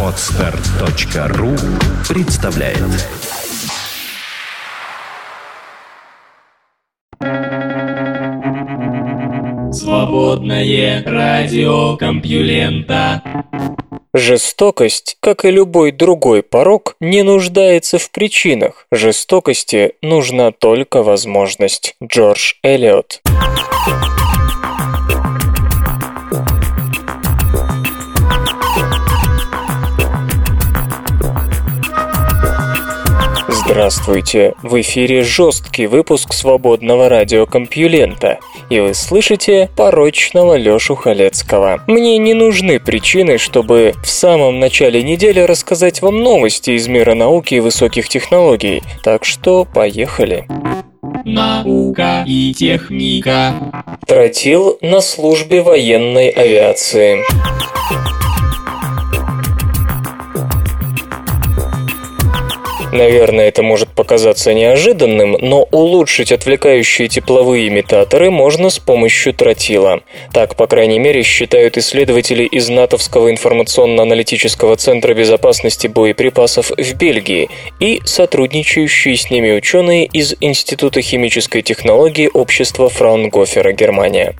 Отстар.ру представляет Свободное радио Компьюлента Жестокость, как и любой другой порог, не нуждается в причинах. Жестокости нужна только возможность. Джордж Эллиот Здравствуйте! В эфире жесткий выпуск свободного радиокомпьюлента, и вы слышите порочного Лёшу Халецкого. Мне не нужны причины, чтобы в самом начале недели рассказать вам новости из мира науки и высоких технологий, так что поехали. Наука и техника. Тротил на службе военной авиации. Наверное, это может показаться неожиданным, но улучшить отвлекающие тепловые имитаторы можно с помощью тротила. Так, по крайней мере, считают исследователи из НАТОвского информационно-аналитического центра безопасности боеприпасов в Бельгии и сотрудничающие с ними ученые из Института химической технологии общества Фраунгофера, Германия.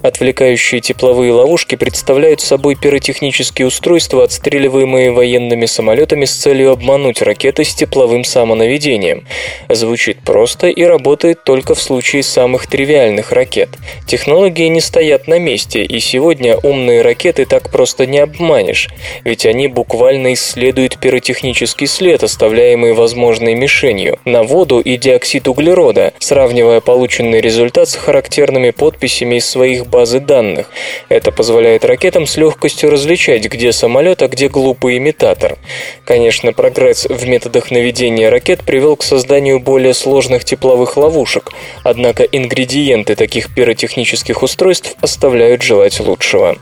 Отвлекающие тепловые ловушки представляют собой пиротехнические устройства, отстреливаемые военными самолетами с целью обмануть ракеты с тепловым тепловым самонаведением. Звучит просто и работает только в случае самых тривиальных ракет. Технологии не стоят на месте, и сегодня умные ракеты так просто не обманешь, ведь они буквально исследуют пиротехнический след, оставляемый возможной мишенью, на воду и диоксид углерода, сравнивая полученный результат с характерными подписями из своих базы данных. Это позволяет ракетам с легкостью различать, где самолет, а где глупый имитатор. Конечно, прогресс в методах наведения наведения ракет привел к созданию более сложных тепловых ловушек, однако ингредиенты таких пиротехнических устройств оставляют желать лучшего.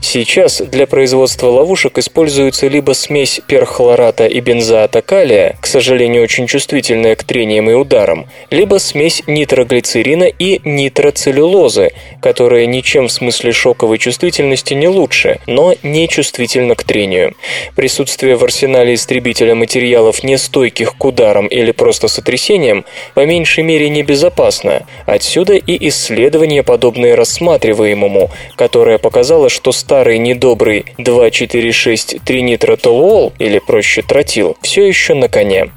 Сейчас для производства ловушек используется либо смесь перхлората и бензоата калия, к сожалению, очень чувствительная к трениям и ударам, либо смесь нитроглицерина и нитроцеллюлозы, которая ничем в смысле шоковой чувствительности не лучше, но не чувствительна к трению. Присутствие в арсенале истребителя материалов не стойких стойких к ударам или просто сотрясениям, по меньшей мере небезопасно. Отсюда и исследование, подобное рассматриваемому, которое показало, что старый недобрый 2,4,6-тринитротолуол, или проще тротил, все еще на коне.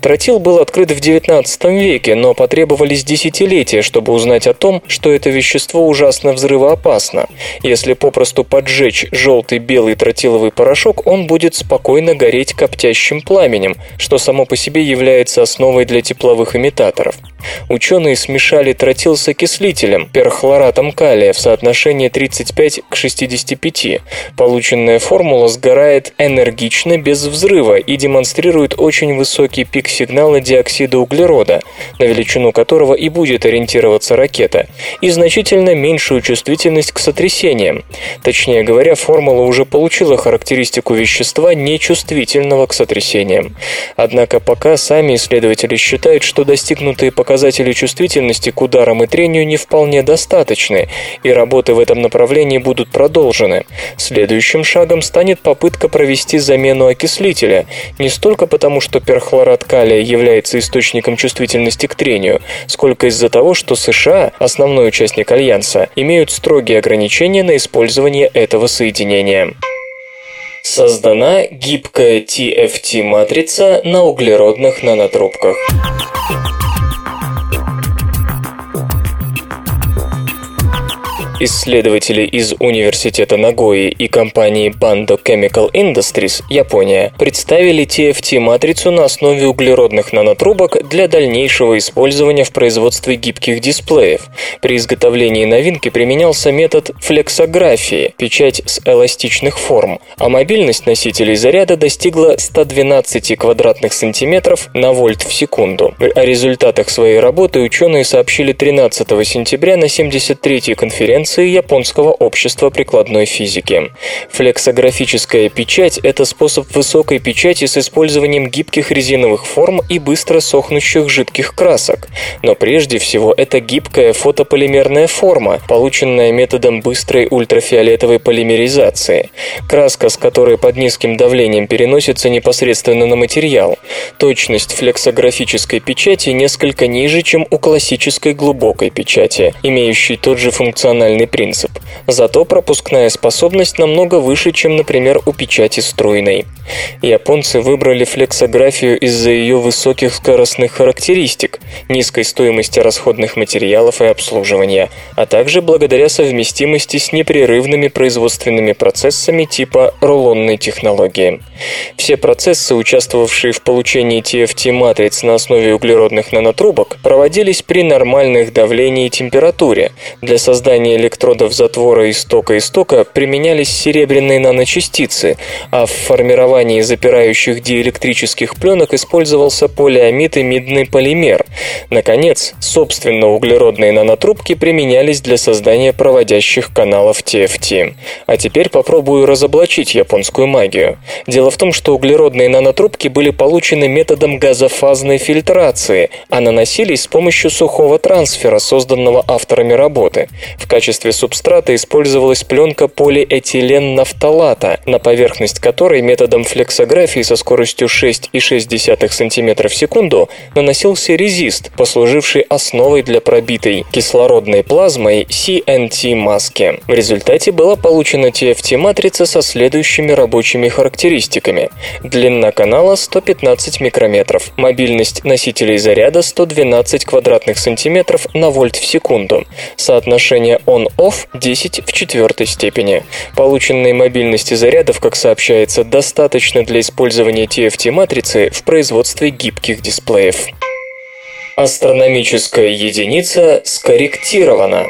Тротил был открыт в 19 веке, но потребовались десятилетия, чтобы узнать о том, что это вещество ужасно взрывоопасно. Если попросту поджечь желтый-белый тротиловый порошок, он будет спокойно гореть коптящим пламенем, что само само по себе является основой для тепловых имитаторов. Ученые смешали тротил с окислителем, перхлоратом калия в соотношении 35 к 65. Полученная формула сгорает энергично, без взрыва и демонстрирует очень высокий пик сигнала диоксида углерода, на величину которого и будет ориентироваться ракета, и значительно меньшую чувствительность к сотрясениям. Точнее говоря, формула уже получила характеристику вещества, нечувствительного к сотрясениям. Однако пока сами исследователи считают, что достигнутые показатели чувствительности к ударам и трению не вполне достаточны, и работы в этом направлении будут продолжены. Следующим шагом станет попытка провести замену окислителя, не столько потому, что перхлорат калия является источником чувствительности к трению, сколько из-за того, что США, основной участник Альянса, имеют строгие ограничения на использование этого соединения. Создана гибкая TFT-матрица на углеродных нанотрубках. Исследователи из Университета Нагои и компании Bando Chemical Industries, Япония, представили TFT-матрицу на основе углеродных нанотрубок для дальнейшего использования в производстве гибких дисплеев. При изготовлении новинки применялся метод флексографии, печать с эластичных форм, а мобильность носителей заряда достигла 112 квадратных сантиметров на вольт в секунду. О результатах своей работы ученые сообщили 13 сентября на 73-й конференции конференции Японского общества прикладной физики. Флексографическая печать – это способ высокой печати с использованием гибких резиновых форм и быстро сохнущих жидких красок. Но прежде всего это гибкая фотополимерная форма, полученная методом быстрой ультрафиолетовой полимеризации. Краска, с которой под низким давлением переносится непосредственно на материал. Точность флексографической печати несколько ниже, чем у классической глубокой печати, имеющей тот же функциональный принцип. Зато пропускная способность намного выше, чем, например, у печати струйной. Японцы выбрали флексографию из-за ее высоких скоростных характеристик, низкой стоимости расходных материалов и обслуживания, а также благодаря совместимости с непрерывными производственными процессами типа рулонной технологии. Все процессы, участвовавшие в получении TFT-матриц на основе углеродных нанотрубок, проводились при нормальных давлении и температуре. Для создания электродов затвора истока-истока применялись серебряные наночастицы, а в формировании запирающих диэлектрических пленок использовался полиамид и мидный полимер. Наконец, собственно углеродные нанотрубки применялись для создания проводящих каналов TFT. А теперь попробую разоблачить японскую магию. Дело в том, что углеродные нанотрубки были получены методом газофазной фильтрации, а наносились с помощью сухого трансфера, созданного авторами работы. В качестве субстрата использовалась пленка полиэтилен-нафталата, на поверхность которой методом флексографии со скоростью 6,6 см в секунду наносился резист, послуживший основой для пробитой кислородной плазмой CNT-маски. В результате была получена TFT-матрица со следующими рабочими характеристиками. Длина канала 115 микрометров, мобильность носителей заряда 112 квадратных сантиметров на вольт в секунду, соотношение on-off 10 в четвертой степени. Полученной мобильности зарядов, как сообщается, достаточно для использования TFT-матрицы в производстве гибких дисплеев. Астрономическая единица скорректирована.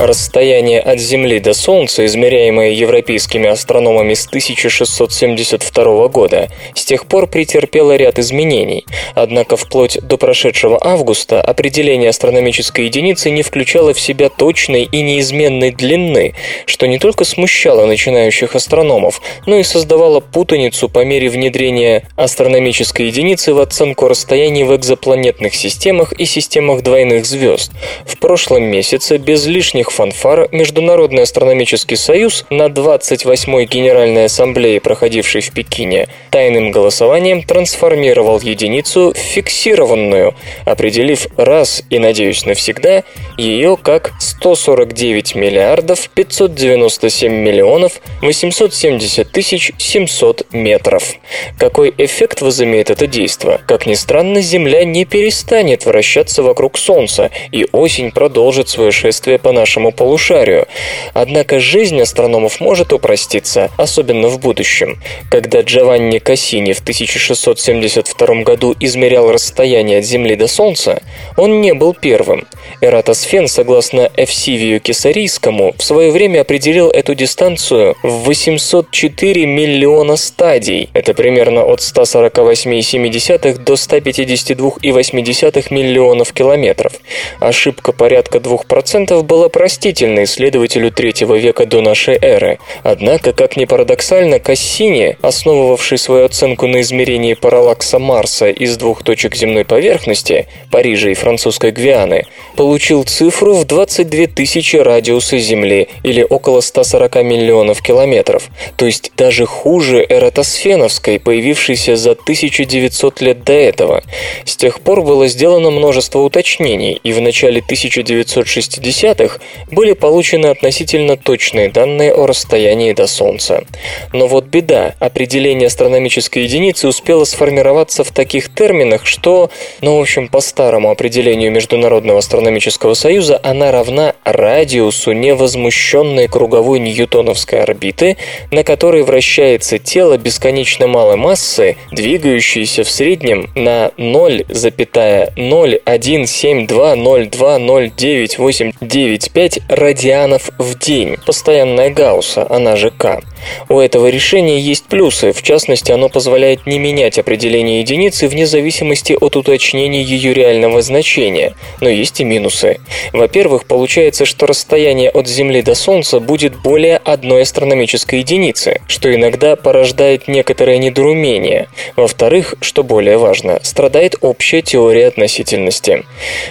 Расстояние от Земли до Солнца, измеряемое европейскими астрономами с 1672 года, с тех пор претерпело ряд изменений. Однако вплоть до прошедшего августа определение астрономической единицы не включало в себя точной и неизменной длины, что не только смущало начинающих астрономов, но и создавало путаницу по мере внедрения астрономической единицы в оценку расстояний в экзопланетных системах и системах двойных звезд. В прошлом месяце без лишних фанфар Международный астрономический союз на 28-й Генеральной Ассамблее, проходившей в Пекине, тайным голосованием трансформировал единицу в фиксированную, определив раз и, надеюсь, навсегда ее как 149 миллиардов 597 миллионов 870 тысяч 700 метров. Какой эффект возымеет это действо? Как ни странно, Земля не перестанет вращаться вокруг Солнца, и осень продолжит свое шествие по нашему нашему полушарию. Однако жизнь астрономов может упроститься, особенно в будущем. Когда Джованни Кассини в 1672 году измерял расстояние от Земли до Солнца, он не был первым. Эратосфен, согласно Эвсивию Кесарийскому, в свое время определил эту дистанцию в 804 миллиона стадий. Это примерно от 148,7 до 152,8 миллионов километров. Ошибка порядка 2% была простительной простительно исследователю третьего века до нашей эры. Однако, как ни парадоксально, Кассини, основывавший свою оценку на измерении параллакса Марса из двух точек земной поверхности, Парижа и французской Гвианы, получил цифру в 22 тысячи радиуса Земли или около 140 миллионов километров, то есть даже хуже эратосфеновской, появившейся за 1900 лет до этого. С тех пор было сделано множество уточнений, и в начале 1960-х были получены относительно точные данные о расстоянии до Солнца. Но вот беда, определение астрономической единицы успело сформироваться в таких терминах, что, ну, в общем, по старому определению Международного астрономического союза, она равна радиусу невозмущенной круговой ньютоновской орбиты, на которой вращается тело бесконечно малой массы, двигающееся в среднем на 0,0172020985 5 радианов в день, постоянная Гаусса, она же К. У этого решения есть плюсы, в частности, оно позволяет не менять определение единицы вне зависимости от уточнения ее реального значения, но есть и минусы. Во-первых, получается, что расстояние от Земли до Солнца будет более одной астрономической единицы, что иногда порождает некоторое недоумение. Во-вторых, что более важно, страдает общая теория относительности.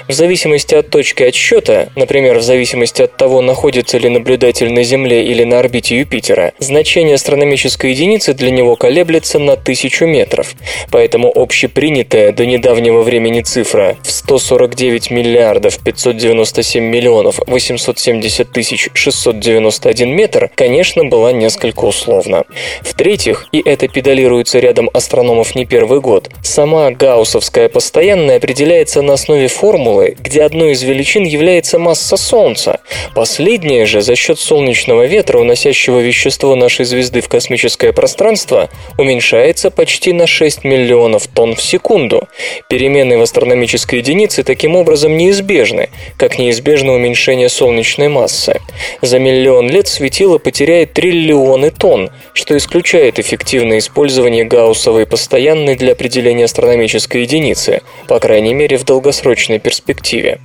В зависимости от точки отсчета, например, в зависимости от того, находится ли наблюдатель на Земле или на орбите Юпитера, значение астрономической единицы для него колеблется на тысячу метров. Поэтому общепринятая до недавнего времени цифра в 149 миллиардов 597 миллионов 870 тысяч 691 метр, конечно, была несколько условна. В-третьих, и это педалируется рядом астрономов не первый год, сама гауссовская постоянная определяется на основе формулы, где одной из величин является масса Солнца. Последняя же за счет солнечного ветра, уносящего вещество нашей звезды в космическое пространство, уменьшается почти на 6 миллионов тонн в секунду. Перемены в астрономической единице таким образом неизбежны, как неизбежно уменьшение солнечной массы. За миллион лет светило потеряет триллионы тонн, что исключает эффективное использование гауссовой постоянной для определения астрономической единицы, по крайней мере в долгосрочной перспективе.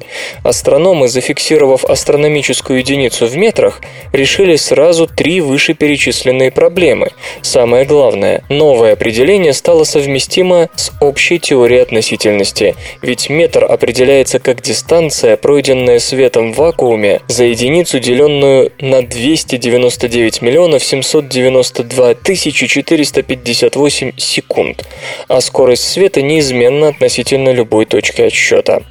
Астрономы, зафиксировав астрономическую единицу в метрах, решили сразу три вышеперечисленные проблемы. Самое главное, новое определение стало совместимо с общей теорией относительности, ведь метр определяется как дистанция, пройденная светом в вакууме за единицу, деленную на 299 миллионов 792 тысячи 458 секунд, а скорость света неизменна относительно любой точки отсчета.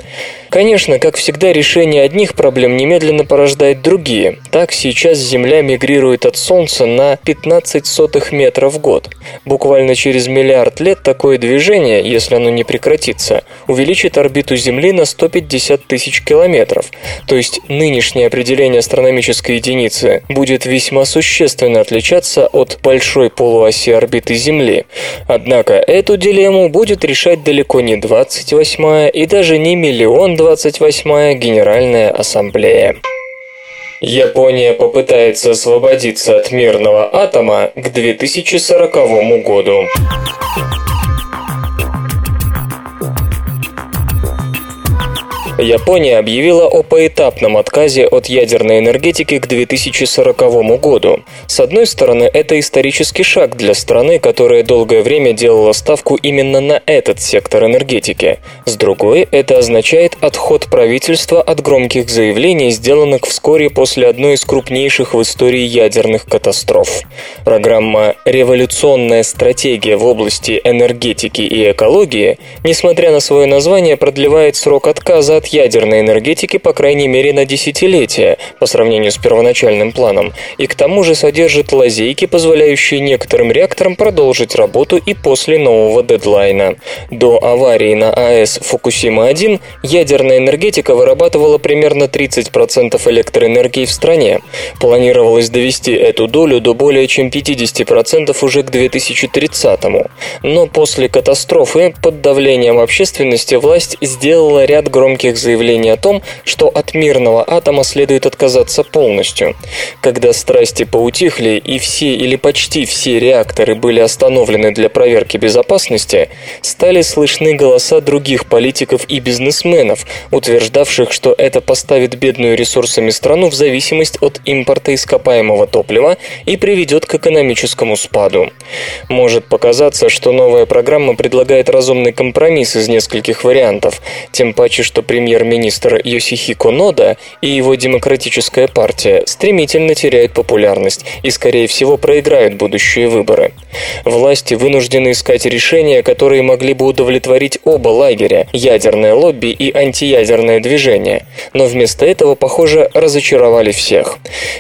Конечно, как всегда, решение одних проблем немедленно порождает другие. Так, сейчас Земля мигрирует от Солнца на 15 сотых метра в год. Буквально через миллиард лет такое движение, если оно не прекратится, увеличит орбиту Земли на 150 тысяч километров. То есть нынешнее определение астрономической единицы будет весьма существенно отличаться от большой полуоси орбиты Земли. Однако эту дилемму будет решать далеко не 28-я и даже не миллион 28-я Генеральная Ассамблея. Япония попытается освободиться от мирного атома к 2040 году. Япония объявила о поэтапном отказе от ядерной энергетики к 2040 году. С одной стороны, это исторический шаг для страны, которая долгое время делала ставку именно на этот сектор энергетики. С другой, это означает отход правительства от громких заявлений, сделанных вскоре после одной из крупнейших в истории ядерных катастроф. Программа «Революционная стратегия в области энергетики и экологии», несмотря на свое название, продлевает срок отказа от ядерной энергетики по крайней мере на десятилетия по сравнению с первоначальным планом, и к тому же содержит лазейки, позволяющие некоторым реакторам продолжить работу и после нового дедлайна. До аварии на АЭС Фукусима-1 ядерная энергетика вырабатывала примерно 30% электроэнергии в стране. Планировалось довести эту долю до более чем 50% уже к 2030 -му. Но после катастрофы под давлением общественности власть сделала ряд громких заявлений о том, что от мирного атома следует отказаться полностью. Когда страсти поутихли и все или почти все реакторы были остановлены для проверки безопасности, стали слышны голоса других политиков и бизнесменов, утверждавших, что это поставит бедную ресурсами страну в зависимость от импорта ископаемого топлива и приведет к экономическому спаду. Может показаться, что новая программа предлагает разумный компромисс из нескольких вариантов, тем паче, что премьер премьер-министр Йосихико Нода и его демократическая партия стремительно теряют популярность и, скорее всего, проиграют будущие выборы. Власти вынуждены искать решения, которые могли бы удовлетворить оба лагеря – ядерное лобби и антиядерное движение, но вместо этого, похоже, разочаровали всех.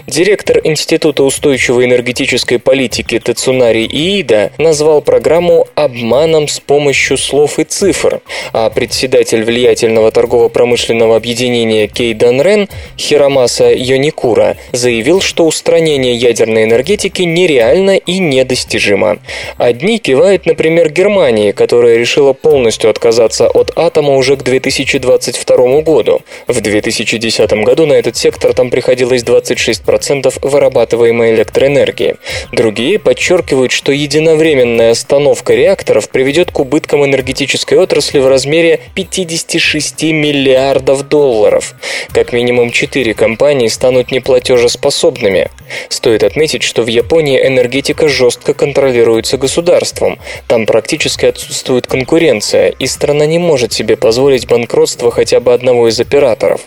Директор Института устойчивой энергетической политики Тацунари Иида назвал программу «обманом с помощью слов и цифр», а председатель влиятельного торгово промышленного объединения Кейданрен Хиромаса Йоникура заявил, что устранение ядерной энергетики нереально и недостижимо. Одни кивают, например, Германии, которая решила полностью отказаться от атома уже к 2022 году. В 2010 году на этот сектор там приходилось 26% вырабатываемой электроэнергии. Другие подчеркивают, что единовременная остановка реакторов приведет к убыткам энергетической отрасли в размере 56 миллиардов долларов. Как минимум 4 компании станут неплатежеспособными. Стоит отметить, что в Японии энергетика жестко контролируется государством. Там практически отсутствует конкуренция, и страна не может себе позволить банкротство хотя бы одного из операторов.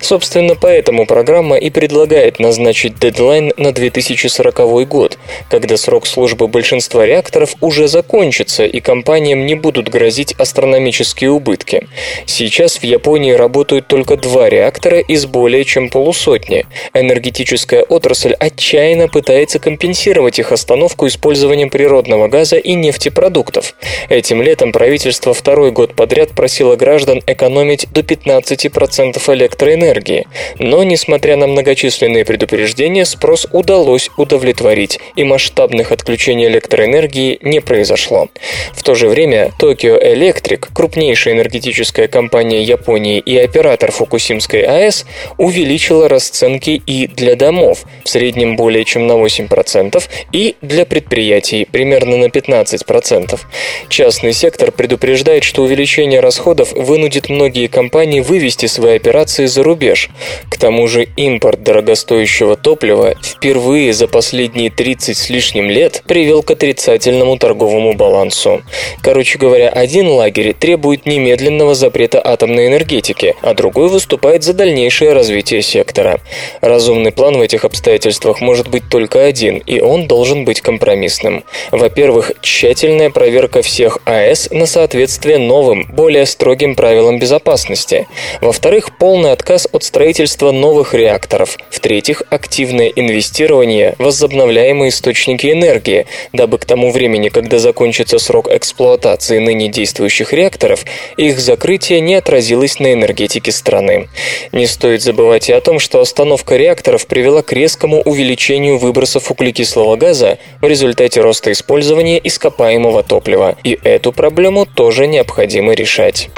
Собственно, поэтому программа и предлагает назначить дедлайн на 2040 год, когда срок службы большинства реакторов уже закончится, и компаниям не будут грозить астрономические убытки. Сейчас в Японии работают только два реактора из более чем полусотни. Энергетическая отрасль отчаянно пытается компенсировать их остановку использованием природного газа и нефтепродуктов. Этим летом правительство второй год подряд просило граждан экономить до 15% электроэнергии. Но, несмотря на многочисленные предупреждения, спрос удалось удовлетворить, и масштабных отключений электроэнергии не произошло. В то же время Tokyo Electric, крупнейшая энергетическая компания Японии и оператор Фукусимской АЭС, увеличила расценки и для домов, в среднем более чем на 8%, и для предприятий примерно на 15%. Частный сектор предупреждает, что увеличение расходов вынудит многие компании вывести свои операции за рубеж. К тому же импорт дорогостоящего топлива впервые за последние 30 с лишним лет привел к отрицательному торговому балансу. Короче говоря, один лагерь требует немедленного запрета атомной энергетики, а другой выступает за дальнейшее развитие сектора. Разумный план в этих обстоятельствах может быть только один, и он должен быть компромиссным. Во-первых, тщательная проверка всех АЭС на соответствие новым, более строгим правилам безопасности. Во-вторых, полный отказ от строительства новых реакторов. В-третьих, активное инвестирование в возобновляемые источники энергии, дабы к тому времени, когда закончится срок эксплуатации ныне действующих реакторов, их закрытие не отразилось на энергетике страны. Не стоит забывать и о том, что остановка реакторов привела к резкому увеличению выбросов углекислого газа в результате роста использования ископаемого топлива, и эту проблему тоже необходимо решать.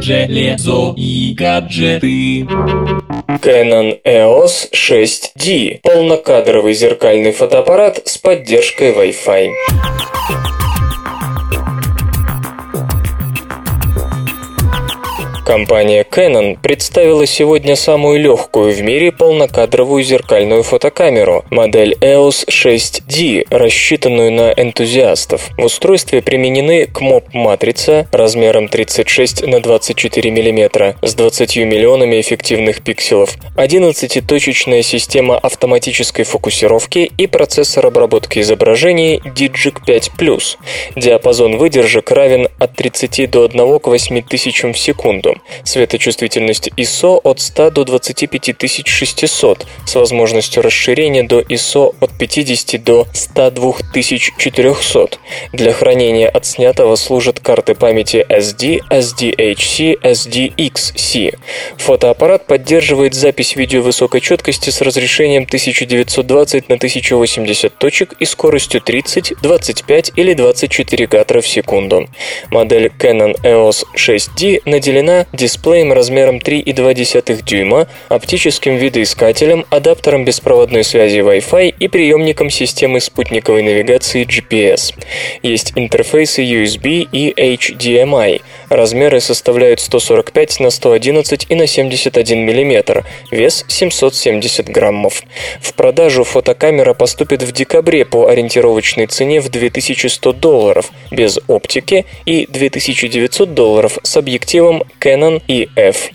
Железо и гаджеты. Canon EOS 6D – полнокадровый зеркальный фотоаппарат с поддержкой Wi-Fi. Компания Canon представила сегодня самую легкую в мире полнокадровую зеркальную фотокамеру, модель EOS 6D, рассчитанную на энтузиастов. В устройстве применены КМОП-матрица размером 36 на 24 мм с 20 миллионами эффективных пикселов, 11-точечная система автоматической фокусировки и процессор обработки изображений Digic 5 Диапазон выдержек равен от 30 до 1 к 8 тысячам в секунду. Светочувствительность ISO от 100 до 25600 с возможностью расширения до ISO от 50 до 102400. Для хранения отснятого служат карты памяти SD, SDHC, SDXC. Фотоаппарат поддерживает запись видео высокой четкости с разрешением 1920 на 1080 точек и скоростью 30, 25 или 24 кадра в секунду. Модель Canon EOS 6D наделена дисплеем размером 3,2 дюйма, оптическим видоискателем, адаптером беспроводной связи Wi-Fi и приемником системы спутниковой навигации GPS. Есть интерфейсы USB и HDMI. Размеры составляют 145 на 111 и на 71 мм, вес 770 граммов. В продажу фотокамера поступит в декабре по ориентировочной цене в 2100 долларов, без оптики и 2900 долларов с объективом Canon Canon EF.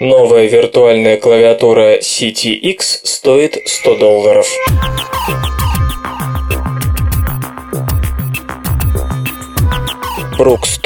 Новая виртуальная клавиатура CTX стоит 100 долларов.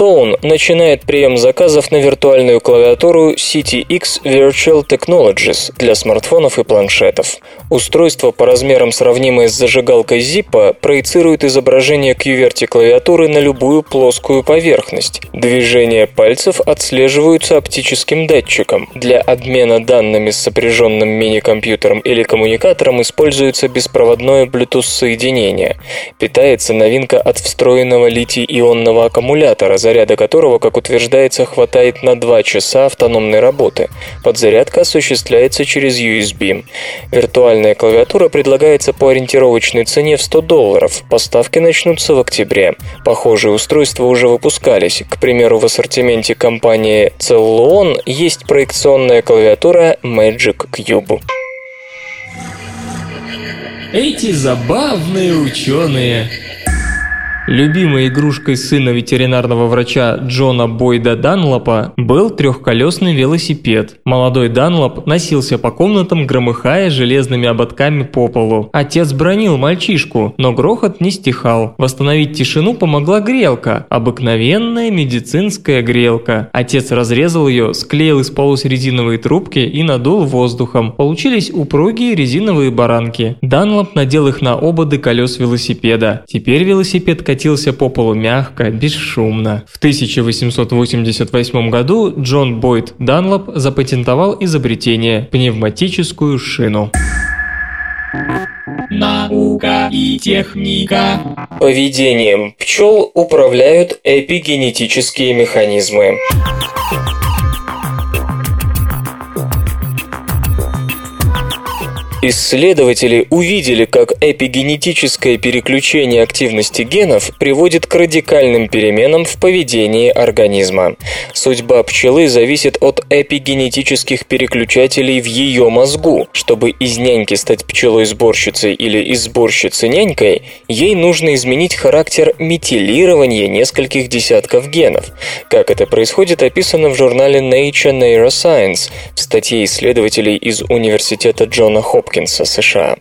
Стоун начинает прием заказов на виртуальную клавиатуру CTX Virtual Technologies для смартфонов и планшетов. Устройство по размерам сравнимое с зажигалкой Zippo проецирует изображение QWERTY клавиатуры на любую плоскую поверхность. Движения пальцев отслеживаются оптическим датчиком. Для обмена данными с сопряженным мини-компьютером или коммуникатором используется беспроводное Bluetooth-соединение. Питается новинка от встроенного литий-ионного аккумулятора, заряда которого, как утверждается, хватает на 2 часа автономной работы. Подзарядка осуществляется через USB. Виртуальная клавиатура предлагается по ориентировочной цене в 100 долларов. Поставки начнутся в октябре. Похожие устройства уже выпускались. К примеру, в ассортименте компании Cellulon есть проекционная клавиатура Magic Cube. Эти забавные ученые. Любимой игрушкой сына ветеринарного врача Джона Бойда Данлопа был трехколесный велосипед. Молодой Данлоп носился по комнатам, громыхая железными ободками по полу. Отец бронил мальчишку, но грохот не стихал. Восстановить тишину помогла грелка, обыкновенная медицинская грелка. Отец разрезал ее, склеил из полос резиновые трубки и надул воздухом. Получились упругие резиновые баранки. Данлоп надел их на ободы колес велосипеда. Теперь велосипед катился по полу мягко, бесшумно. В 1888 году Джон Бойд Данлоп запатентовал изобретение – пневматическую шину. Наука и техника. Поведением пчел управляют эпигенетические механизмы. Исследователи увидели, как эпигенетическое переключение активности генов приводит к радикальным переменам в поведении организма. Судьба пчелы зависит от эпигенетических переключателей в ее мозгу. Чтобы из няньки стать пчелой-сборщицей или из сборщицы нянькой, ей нужно изменить характер метилирования нескольких десятков генов. Как это происходит, описано в журнале Nature Neuroscience в статье исследователей из Университета Джона Хопкинса Хопкинса, США.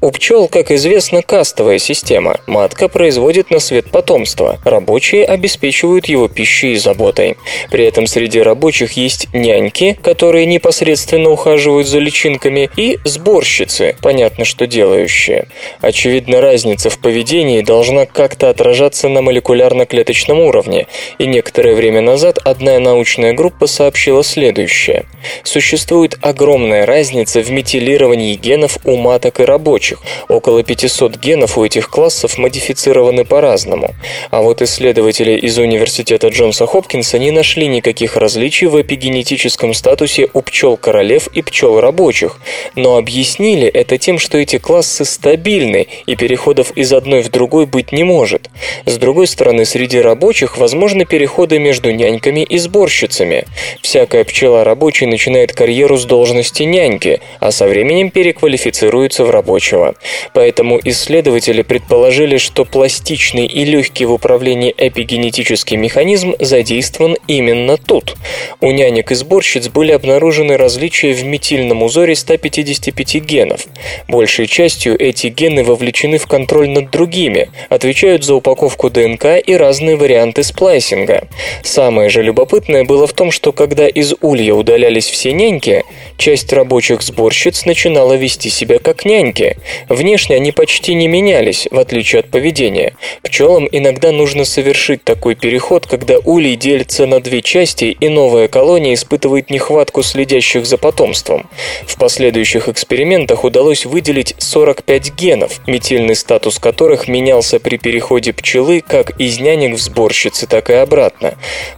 У пчел, как известно, кастовая система. Матка производит на свет потомство, рабочие обеспечивают его пищей и заботой. При этом среди рабочих есть няньки, которые непосредственно ухаживают за личинками, и сборщицы, понятно, что делающие. Очевидно, разница в поведении должна как-то отражаться на молекулярно-клеточном уровне, и некоторое время назад одна научная группа сообщила следующее. Существует огромная разница в метилировании генов генов у маток и рабочих. Около 500 генов у этих классов модифицированы по-разному. А вот исследователи из университета Джонса Хопкинса не нашли никаких различий в эпигенетическом статусе у пчел королев и пчел рабочих, но объяснили это тем, что эти классы стабильны и переходов из одной в другой быть не может. С другой стороны, среди рабочих возможны переходы между няньками и сборщицами. Всякая пчела рабочей начинает карьеру с должности няньки, а со временем переквалифицируется квалифицируется в рабочего. Поэтому исследователи предположили, что пластичный и легкий в управлении эпигенетический механизм задействован именно тут. У нянек и сборщиц были обнаружены различия в метильном узоре 155 генов. Большей частью эти гены вовлечены в контроль над другими, отвечают за упаковку ДНК и разные варианты сплайсинга. Самое же любопытное было в том, что когда из улья удалялись все няньки, часть рабочих сборщиц начинала вести вести себя как няньки. Внешне они почти не менялись, в отличие от поведения. Пчелам иногда нужно совершить такой переход, когда улей делится на две части и новая колония испытывает нехватку следящих за потомством. В последующих экспериментах удалось выделить 45 генов, метильный статус которых менялся при переходе пчелы как из нянек в сборщицы, так и обратно.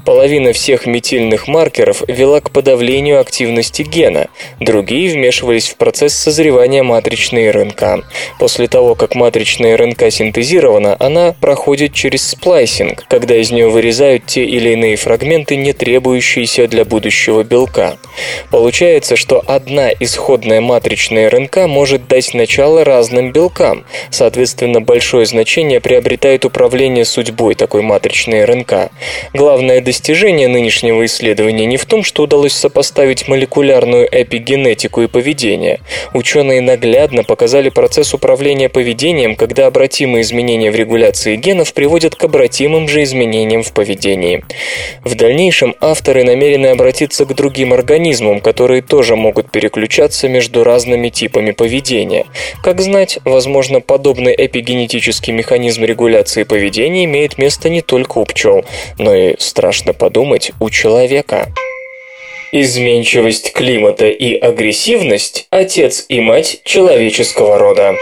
Половина всех метильных маркеров вела к подавлению активности гена, другие вмешивались в процесс созревания созревания матричной РНК. После того, как матричная РНК синтезирована, она проходит через сплайсинг, когда из нее вырезают те или иные фрагменты, не требующиеся для будущего белка. Получается, что одна исходная матричная РНК может дать начало разным белкам. Соответственно, большое значение приобретает управление судьбой такой матричной РНК. Главное достижение нынешнего исследования не в том, что удалось сопоставить молекулярную эпигенетику и поведение. Ученые наглядно показали процесс управления поведением, когда обратимые изменения в регуляции генов приводят к обратимым же изменениям в поведении. В дальнейшем авторы намерены обратиться к другим организмам, которые тоже могут переключаться между разными типами поведения. Как знать, возможно, подобный эпигенетический механизм регуляции поведения имеет место не только у пчел, но и, страшно подумать, у человека. Изменчивость климата и агрессивность – отец и мать человеческого рода.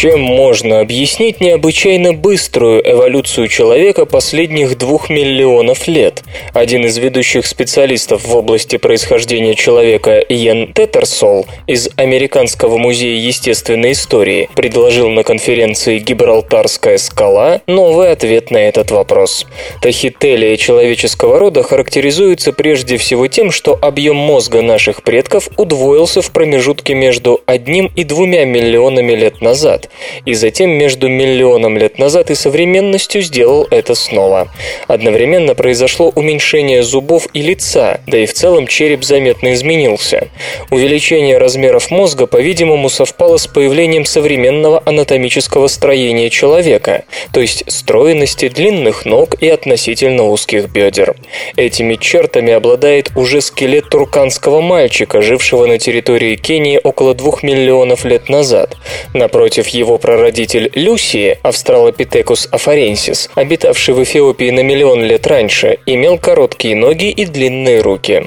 Чем можно объяснить необычайно быструю эволюцию человека последних двух миллионов лет? Один из ведущих специалистов в области происхождения человека Йен Тетерсол из Американского музея естественной истории предложил на конференции «Гибралтарская скала» новый ответ на этот вопрос. Тахителия человеческого рода характеризуется прежде всего тем, что объем мозга наших предков удвоился в промежутке между одним и двумя миллионами лет назад, и затем между миллионом лет назад и современностью сделал это снова. Одновременно произошло уменьшение зубов и лица, да и в целом череп заметно изменился. Увеличение размеров мозга, по-видимому, совпало с появлением современного анатомического строения человека, то есть стройности длинных ног и относительно узких бедер. Этими чертами обладает уже скелет турканского мальчика, жившего на территории Кении около двух миллионов лет назад. Напротив его прародитель Люсии, Австралопитекус афаренсис, обитавший в Эфиопии на миллион лет раньше, имел короткие ноги и длинные руки.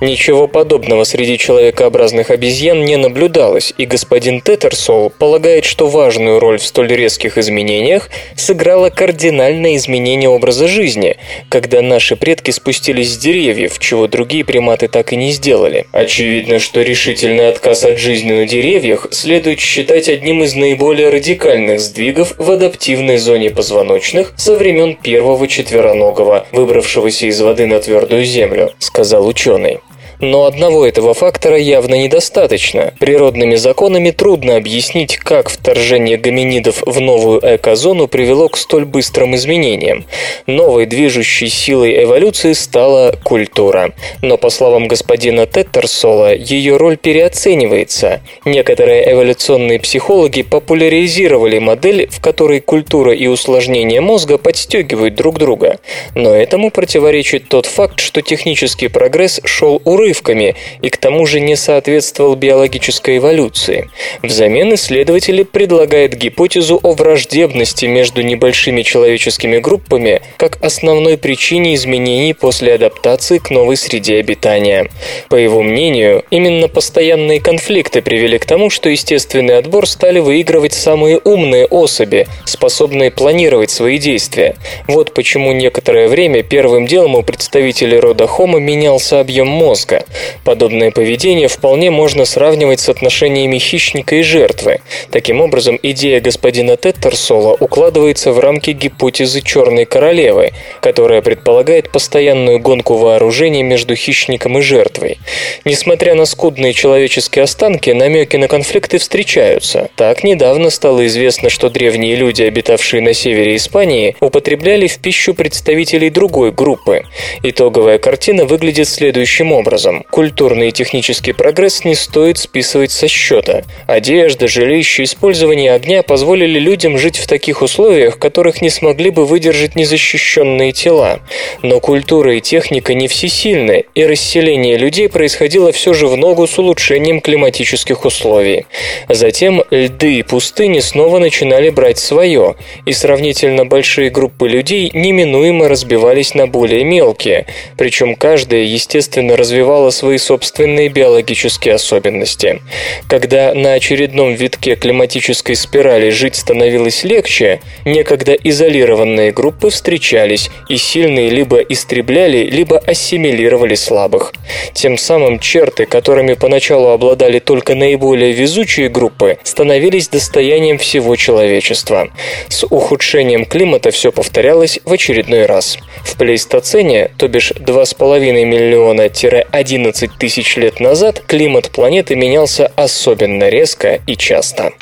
Ничего подобного среди человекообразных обезьян не наблюдалось, и господин Тетерсол полагает, что важную роль в столь резких изменениях сыграло кардинальное изменение образа жизни, когда наши предки спустились с деревьев, чего другие приматы так и не сделали. Очевидно, что решительный отказ от жизни на деревьях следует считать одним из наиболее наиболее радикальных сдвигов в адаптивной зоне позвоночных со времен первого четвероногого, выбравшегося из воды на твердую землю, сказал ученый. Но одного этого фактора явно недостаточно. Природными законами трудно объяснить, как вторжение гоминидов в новую экозону привело к столь быстрым изменениям. Новой движущей силой эволюции стала культура. Но, по словам господина Теттерсола, ее роль переоценивается. Некоторые эволюционные психологи популяризировали модель, в которой культура и усложнение мозга подстегивают друг друга. Но этому противоречит тот факт, что технический прогресс шел урыв урывками и к тому же не соответствовал биологической эволюции. Взамен исследователи предлагают гипотезу о враждебности между небольшими человеческими группами как основной причине изменений после адаптации к новой среде обитания. По его мнению, именно постоянные конфликты привели к тому, что естественный отбор стали выигрывать самые умные особи, способные планировать свои действия. Вот почему некоторое время первым делом у представителей рода Homo менялся объем мозга. Подобное поведение вполне можно сравнивать с отношениями хищника и жертвы. Таким образом, идея господина Теттерсола укладывается в рамки гипотезы Черной Королевы, которая предполагает постоянную гонку вооружений между хищником и жертвой. Несмотря на скудные человеческие останки, намеки на конфликты встречаются. Так, недавно стало известно, что древние люди, обитавшие на севере Испании, употребляли в пищу представителей другой группы. Итоговая картина выглядит следующим образом образом. Культурный и технический прогресс не стоит списывать со счета. Одежда, жилище, использование огня позволили людям жить в таких условиях, которых не смогли бы выдержать незащищенные тела. Но культура и техника не всесильны, и расселение людей происходило все же в ногу с улучшением климатических условий. Затем льды и пустыни снова начинали брать свое, и сравнительно большие группы людей неминуемо разбивались на более мелкие, причем каждая, естественно, развивала развивала свои собственные биологические особенности. Когда на очередном витке климатической спирали жить становилось легче, некогда изолированные группы встречались, и сильные либо истребляли, либо ассимилировали слабых. Тем самым черты, которыми поначалу обладали только наиболее везучие группы, становились достоянием всего человечества. С ухудшением климата все повторялось в очередной раз. В плейстоцене, то бишь 2,5 миллиона-1 11 тысяч лет назад климат планеты менялся особенно резко и часто.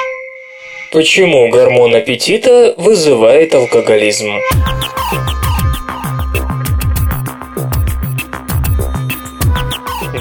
Почему гормон аппетита вызывает алкоголизм?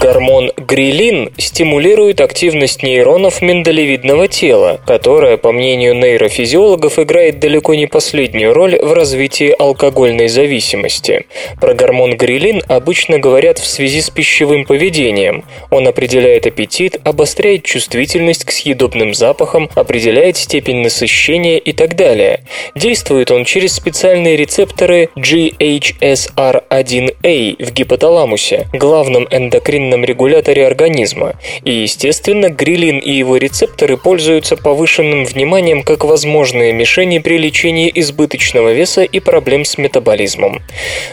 Гормон грилин стимулирует активность нейронов миндалевидного тела, которая, по мнению нейрофизиологов, играет далеко не последнюю роль в развитии алкогольной зависимости. Про гормон грилин обычно говорят в связи с пищевым поведением. Он определяет аппетит, обостряет чувствительность к съедобным запахам, определяет степень насыщения и так далее. Действует он через специальные рецепторы GHSR1A в гипоталамусе, главном эндокринном регуляторе организма. И, естественно, грилин и его рецепторы пользуются повышенным вниманием как возможные мишени при лечении избыточного веса и проблем с метаболизмом.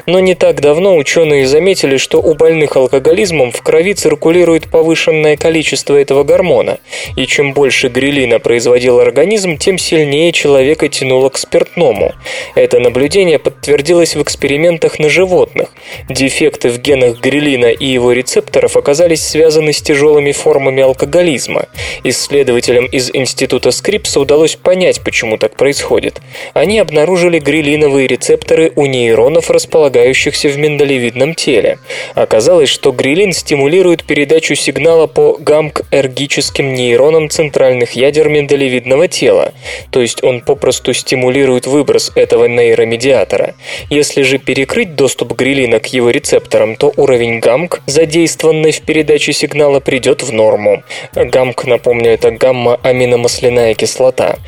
Но не так давно ученые заметили, что у больных алкоголизмом в крови циркулирует повышенное количество этого гормона, и чем больше грилина производил организм, тем сильнее человека тянуло к спиртному. Это наблюдение подтвердилось в экспериментах на животных. Дефекты в генах грилина и его рецепторов оказались связаны с тяжелыми формами алкоголизма. Исследователям из Института Скрипса удалось понять, почему так происходит. Они обнаружили грилиновые рецепторы у нейронов, располагающихся в миндалевидном теле. Оказалось, что грилин стимулирует передачу сигнала по гамкэргическим нейронам центральных ядер миндалевидного тела, то есть он попросту стимулирует выброс этого нейромедиатора. Если же перекрыть доступ грилина к его рецепторам, то уровень гамк, задействованный в передаче сигнала, придет в норму. Гамк, напомню, это гамма-аминомасляная кислота.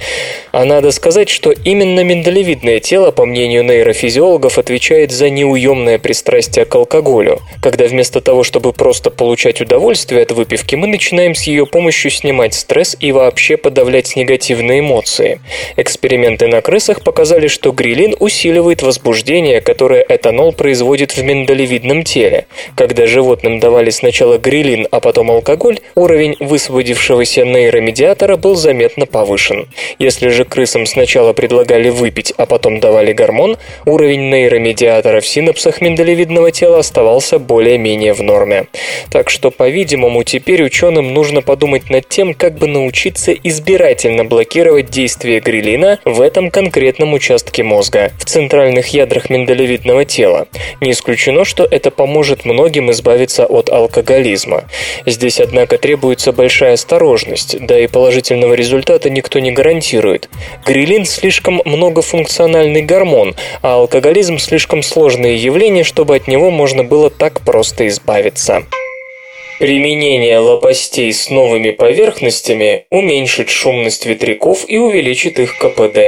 А надо сказать, что именно миндалевидное тело, по мнению нейрофизиологов, отвечает за неуемное пристрастие к алкоголю, когда вместо того, чтобы просто получать удовольствие от выпивки, мы начинаем с ее помощью снимать стресс и вообще подавлять негативные эмоции. Эксперименты на крысах показали, что грилин усиливает возбуждение, которое этанол производит в миндалевидном теле. Когда животным давали сначала грилин, а потом алкоголь, уровень высвободившегося нейромедиатора был заметно повышен. Если же крысам сначала предлагали выпить, а потом давали гормон, уровень нейромедиатора в синапсах миндалевидного тела оставался более-менее в норме. Так что, по-видимому, теперь ученым нужно подумать над тем, как бы научиться избирательно блокировать действие грилина в этом конкретном участке мозга, в центральных ядрах миндалевидного тела. Не исключено, что это поможет многим избавиться от алкоголизма. Здесь, однако, требуется большая осторожность, да и положительного результата никто не гарантирует. Грилин слишком многофункциональный гормон, а алкоголизм слишком сложное явление, чтобы от него можно было так просто избавиться. Применение лопастей с новыми поверхностями уменьшит шумность ветряков и увеличит их КПД.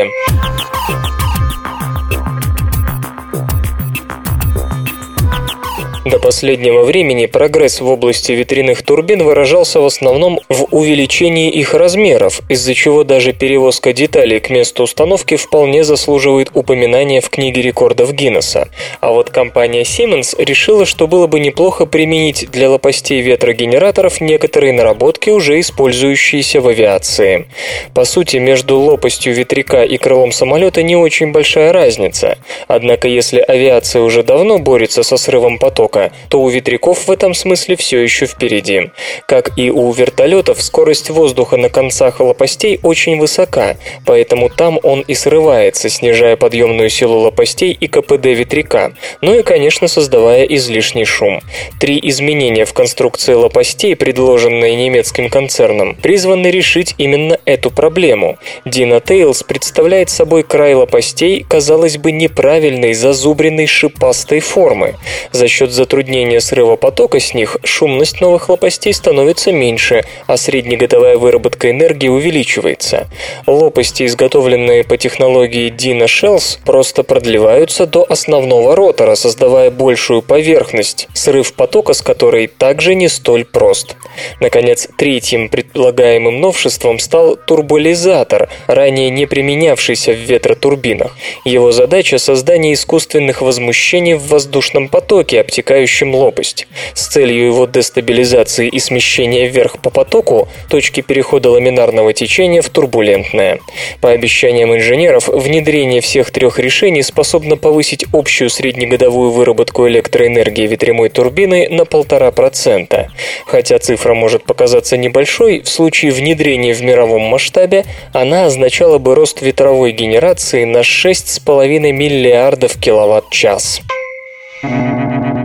До последнего времени прогресс в области ветряных турбин выражался в основном в увеличении их размеров, из-за чего даже перевозка деталей к месту установки вполне заслуживает упоминания в книге рекордов Гиннесса. А вот компания Siemens решила, что было бы неплохо применить для лопастей ветрогенераторов некоторые наработки, уже использующиеся в авиации. По сути, между лопастью ветряка и крылом самолета не очень большая разница. Однако, если авиация уже давно борется со срывом потока, потока, то у ветряков в этом смысле все еще впереди. Как и у вертолетов, скорость воздуха на концах лопастей очень высока, поэтому там он и срывается, снижая подъемную силу лопастей и КПД ветряка, ну и, конечно, создавая излишний шум. Три изменения в конструкции лопастей, предложенные немецким концерном, призваны решить именно эту проблему. Dina Tails представляет собой край лопастей, казалось бы, неправильной, зазубренной шипастой формы. За счет затруднения срыва потока с них шумность новых лопастей становится меньше, а среднегодовая выработка энергии увеличивается. Лопасти, изготовленные по технологии Dina Shells, просто продлеваются до основного ротора, создавая большую поверхность, срыв потока с которой также не столь прост. Наконец, третьим предполагаемым новшеством стал турболизатор, ранее не применявшийся в ветротурбинах. Его задача – создание искусственных возмущений в воздушном потоке, обтекающем рассекающим лопасть. С целью его дестабилизации и смещения вверх по потоку точки перехода ламинарного течения в турбулентное. По обещаниям инженеров, внедрение всех трех решений способно повысить общую среднегодовую выработку электроэнергии ветряной турбины на 1,5%. Хотя цифра может показаться небольшой, в случае внедрения в мировом масштабе она означала бы рост ветровой генерации на 6,5 миллиардов киловатт-час.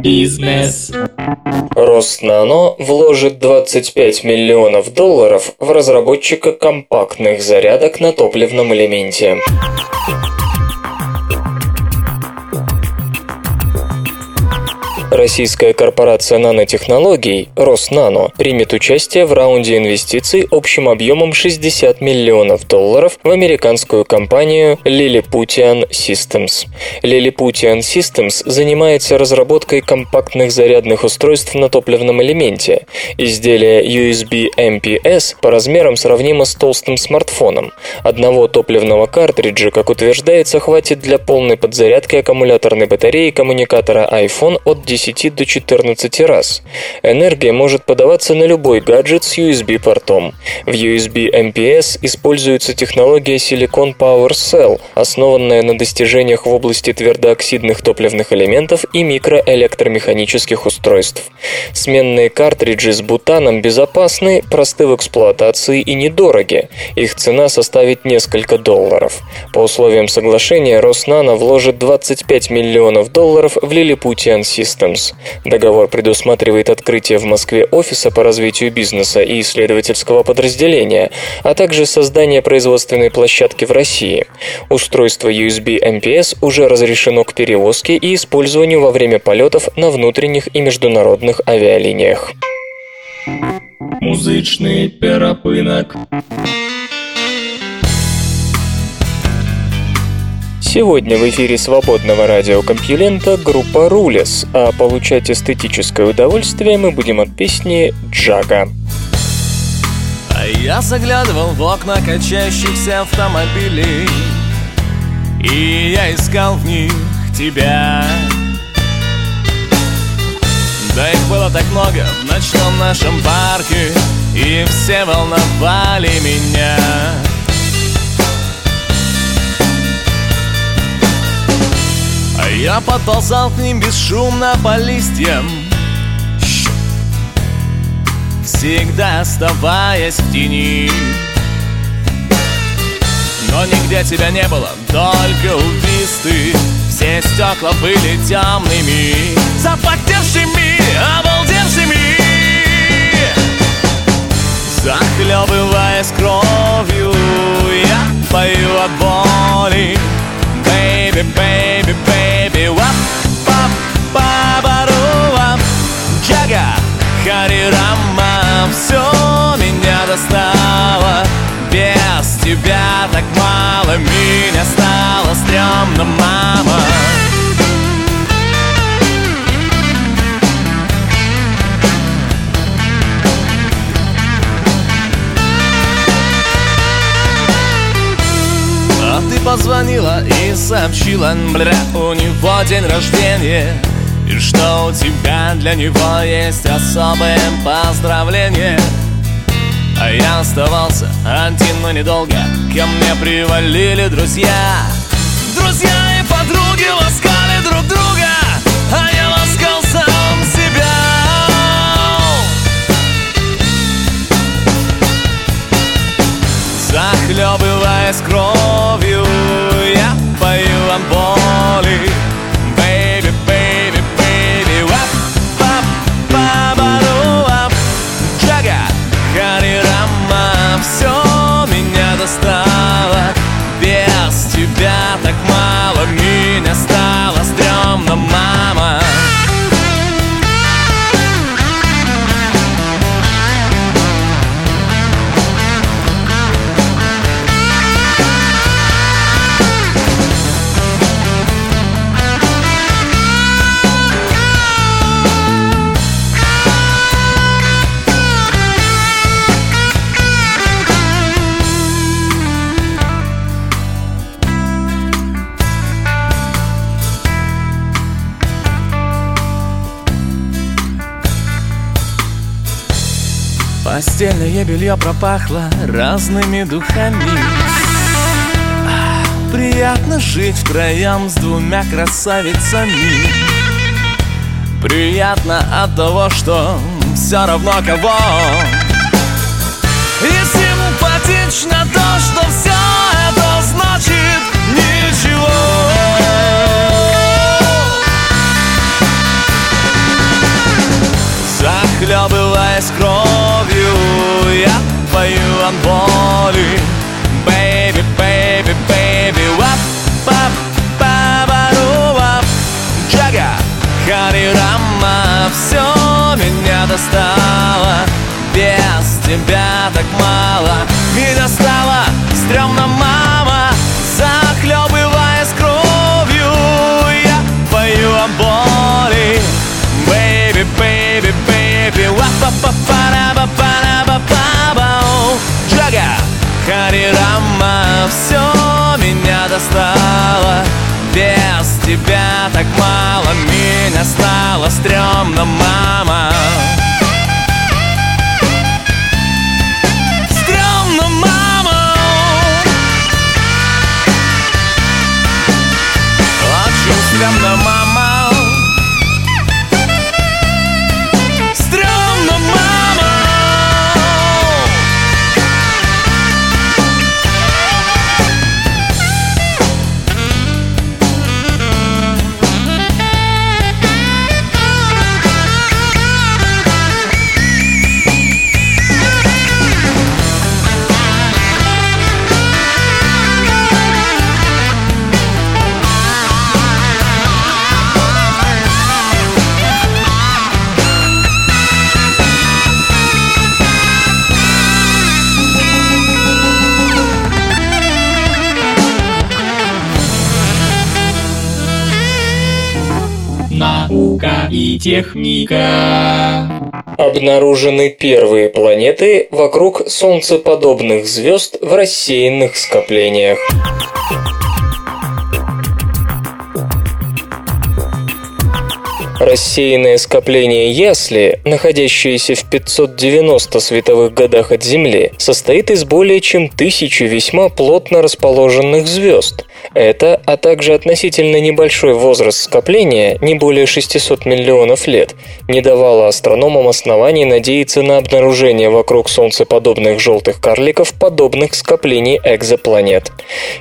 Бизнес. Роснано вложит 25 миллионов долларов в разработчика компактных зарядок на топливном элементе. Российская корпорация нанотехнологий Роснано примет участие в раунде инвестиций общим объемом 60 миллионов долларов в американскую компанию Lilliputian Systems. Lilliputian Systems занимается разработкой компактных зарядных устройств на топливном элементе. Изделие USB MPS по размерам сравнимо с толстым смартфоном. Одного топливного картриджа, как утверждается, хватит для полной подзарядки аккумуляторной батареи коммуникатора iPhone от 10 10 до 14 раз. Энергия может подаваться на любой гаджет с USB-портом. В USB MPS используется технология Silicon Power Cell, основанная на достижениях в области твердооксидных топливных элементов и микроэлектромеханических устройств. Сменные картриджи с бутаном безопасны, просты в эксплуатации и недороги. Их цена составит несколько долларов. По условиям соглашения Роснано вложит 25 миллионов долларов в Lilliputian Systems. Systems. Договор предусматривает открытие в Москве офиса по развитию бизнеса и исследовательского подразделения, а также создание производственной площадки в России. Устройство USB MPS уже разрешено к перевозке и использованию во время полетов на внутренних и международных авиалиниях. Музычный перапынок. Сегодня в эфире свободного радиокомпьюлента группа Рулес, а получать эстетическое удовольствие мы будем от песни Джага. А я заглядывал в окна качающихся автомобилей И я искал в них тебя. Да их было так много в ночном нашем парке И все волновали меня Я подползал к ним бесшумно по листьям. Всегда оставаясь в тени. Но нигде тебя не было, только увисты Все стекла были темными Запотевшими, обалдевшими. Захлебываясь кровью Я пою от боли Baby, baby, baby, wap, pap, папарува Джага, Харирама Все меня достало. Без тебя так мало Меня стало стрёмно, мама. А ты и сообщила, бля, у него день рождения. И что у тебя для него есть особое поздравление? А я оставался один, но недолго. Ко мне привалили друзья. Друзья и подруги ласкали друг друга А я ласкал сам себя. Захлебываясь кровью Я пою Белье пропахло разными духами. А, Приятно жить втроем с двумя красавицами. Приятно от того, что все равно кого. И симпатично то, что все это значит. Ничего обливаясь кровью Я пою от боли Baby, baby, baby Вап, пап, папару, вап Джага, Харирама Все меня достало. Без тебя так мало. Меня стало стрёмно, мама. Захлебываясь кровью Я пою о боли Baby, baby, Джага, Харирама Все меня достало. Без тебя так мало Меня стало стрёмно, мама. Стрёмно, мама. Очень стрёмно, техника. Обнаружены первые планеты вокруг солнцеподобных звезд в рассеянных скоплениях. Рассеянное скопление Ясли, находящееся в 590 световых годах от Земли, состоит из более чем тысячи весьма плотно расположенных звезд. Это, а также относительно небольшой возраст скопления, не более 600 миллионов лет, не давало астрономам оснований надеяться на обнаружение вокруг солнцеподобных желтых карликов подобных скоплений экзопланет.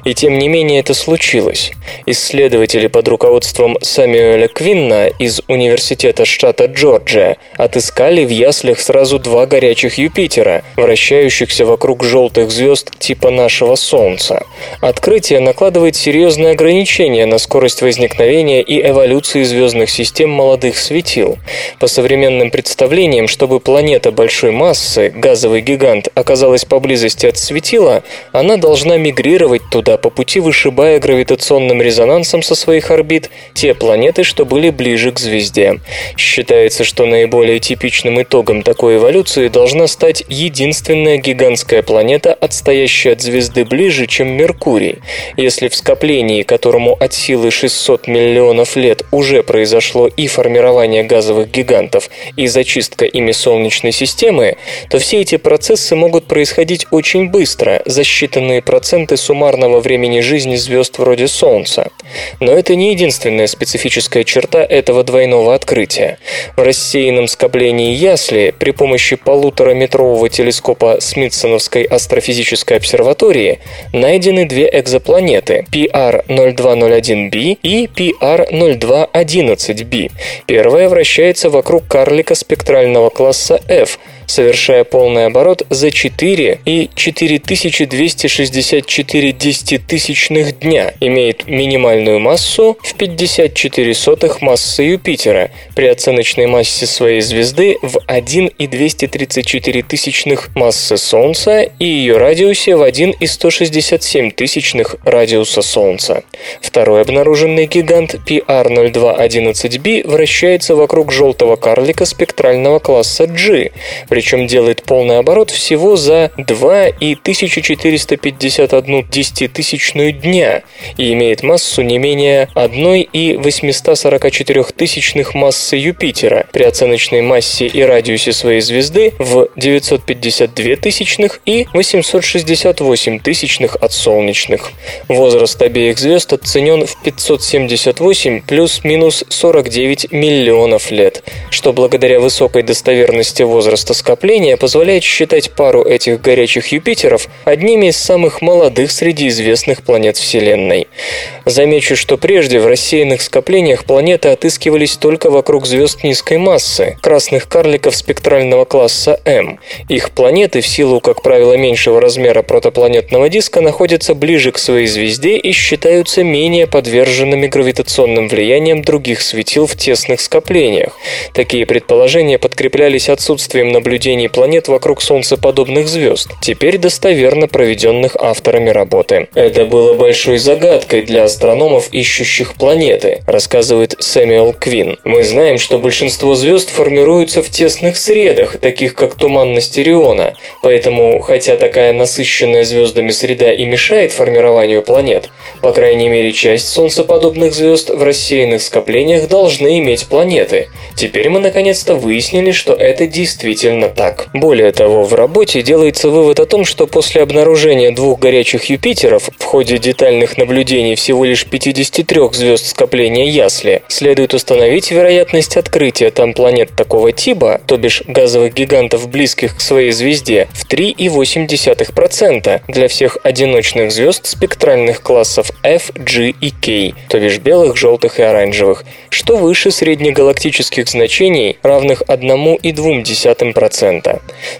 И тем не менее это случилось. Исследователи под руководством Самюэля Квинна из Университета штата Джорджия отыскали в яслях сразу два горячих Юпитера, вращающихся вокруг желтых звезд типа нашего Солнца. Открытие накладывает серьезные ограничения на скорость возникновения и эволюции звездных систем молодых светил. По современным представлениям, чтобы планета большой массы, газовый гигант, оказалась поблизости от светила, она должна мигрировать туда по пути вышибая гравитационным резонансом со своих орбит те планеты, что были ближе к звезде. Считается, что наиболее типичным итогом такой эволюции должна стать единственная гигантская планета, отстоящая от звезды ближе, чем Меркурий. Если в скоплении, которому от силы 600 миллионов лет уже произошло и формирование газовых гигантов, и зачистка ими Солнечной системы, то все эти процессы могут происходить очень быстро, за считанные проценты суммарного времени жизни звезд вроде Солнца. Но это не единственная специфическая черта этого двойного открытия. В рассеянном скоплении Ясли при помощи полутораметрового телескопа Смитсоновской астрофизической обсерватории найдены две экзопланеты PR0201b и PR0211b. Первая вращается вокруг карлика спектрального класса F – совершая полный оборот за 4 и 4264 десятитысячных дня, имеет минимальную массу в 54 сотых массы Юпитера при оценочной массе своей звезды в 1 и 234 тысячных массы Солнца и ее радиусе в 1 и 167 тысячных радиуса Солнца. Второй обнаруженный гигант PR0211b вращается вокруг желтого карлика спектрального класса G, причем делает полный оборот всего за 2 и 1451 десятитысячную дня и имеет массу не менее 1 и 844 тысячных массы Юпитера при оценочной массе и радиусе своей звезды в 952 тысячных и 868 тысячных от солнечных. Возраст обеих звезд оценен в 578 плюс-минус 49 миллионов лет, что благодаря высокой достоверности возраста скопления позволяет считать пару этих горячих Юпитеров одними из самых молодых среди известных планет Вселенной. Замечу, что прежде в рассеянных скоплениях планеты отыскивались только вокруг звезд низкой массы, красных карликов спектрального класса М. Их планеты, в силу, как правило, меньшего размера протопланетного диска, находятся ближе к своей звезде и считаются менее подверженными гравитационным влиянием других светил в тесных скоплениях. Такие предположения подкреплялись отсутствием наблюдений планет вокруг солнцеподобных звезд, теперь достоверно проведенных авторами работы. Это было большой загадкой для астрономов, ищущих планеты, рассказывает Сэмюэл Квин. Мы знаем, что большинство звезд формируются в тесных средах, таких как туманность Ориона, поэтому, хотя такая насыщенная звездами среда и мешает формированию планет, по крайней мере часть солнцеподобных звезд в рассеянных скоплениях должны иметь планеты. Теперь мы наконец-то выяснили, что это действительно так. Более того, в работе делается вывод о том, что после обнаружения двух горячих Юпитеров в ходе детальных наблюдений всего лишь 53 звезд скопления Ясли следует установить вероятность открытия там планет такого типа, то бишь газовых гигантов, близких к своей звезде, в 3,8% для всех одиночных звезд спектральных классов F, G и K, то бишь белых, желтых и оранжевых, что выше среднегалактических значений, равных 1,2%.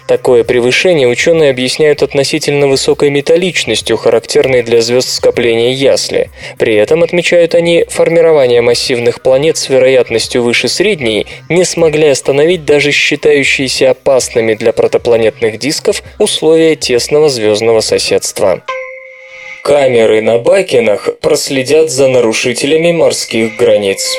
Такое превышение ученые объясняют относительно высокой металличностью, характерной для звезд скопления Ясли. При этом, отмечают они, формирование массивных планет с вероятностью выше средней не смогли остановить даже считающиеся опасными для протопланетных дисков условия тесного звездного соседства. Камеры на Бакинах проследят за нарушителями морских границ.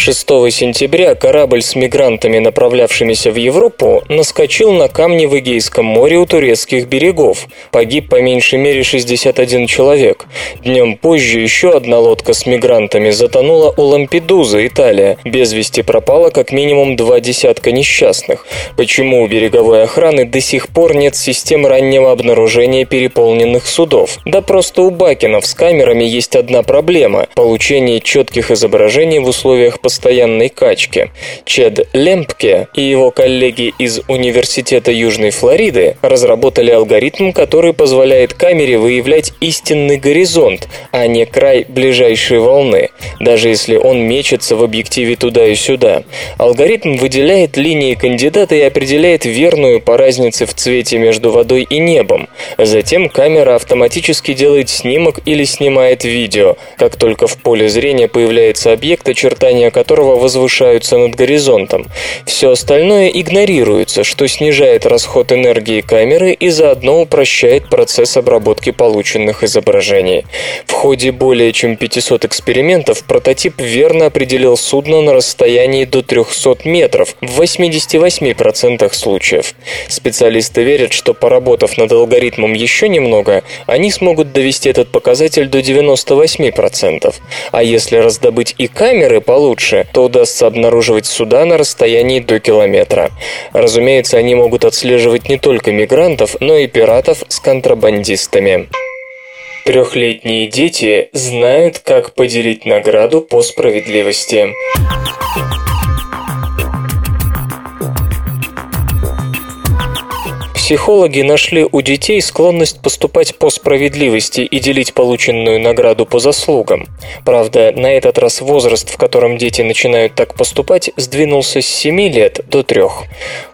6 сентября корабль с мигрантами, направлявшимися в Европу, наскочил на камни в Эгейском море у турецких берегов. Погиб по меньшей мере 61 человек. Днем позже еще одна лодка с мигрантами затонула у Лампедузы, Италия. Без вести пропало как минимум два десятка несчастных. Почему у береговой охраны до сих пор нет систем раннего обнаружения переполненных судов? Да просто у Бакинов с камерами есть одна проблема – получение четких изображений в условиях постоянной качки. Чед Лемпке и его коллеги из Университета Южной Флориды разработали алгоритм, который позволяет камере выявлять истинный горизонт, а не край ближайшей волны, даже если он мечется в объективе туда и сюда. Алгоритм выделяет линии кандидата и определяет верную по разнице в цвете между водой и небом. Затем камера автоматически делает снимок или снимает видео, как только в поле зрения появляется объект, очертания которого возвышаются над горизонтом. Все остальное игнорируется, что снижает расход энергии камеры и заодно упрощает процесс обработки полученных изображений. В ходе более чем 500 экспериментов прототип верно определил судно на расстоянии до 300 метров в 88% случаев. Специалисты верят, что поработав над алгоритмом еще немного, они смогут довести этот показатель до 98%. А если раздобыть и камеры получше, дальше, то удастся обнаруживать суда на расстоянии до километра. Разумеется, они могут отслеживать не только мигрантов, но и пиратов с контрабандистами. Трехлетние дети знают, как поделить награду по справедливости. Психологи нашли у детей склонность поступать по справедливости и делить полученную награду по заслугам. Правда, на этот раз возраст, в котором дети начинают так поступать, сдвинулся с 7 лет до 3.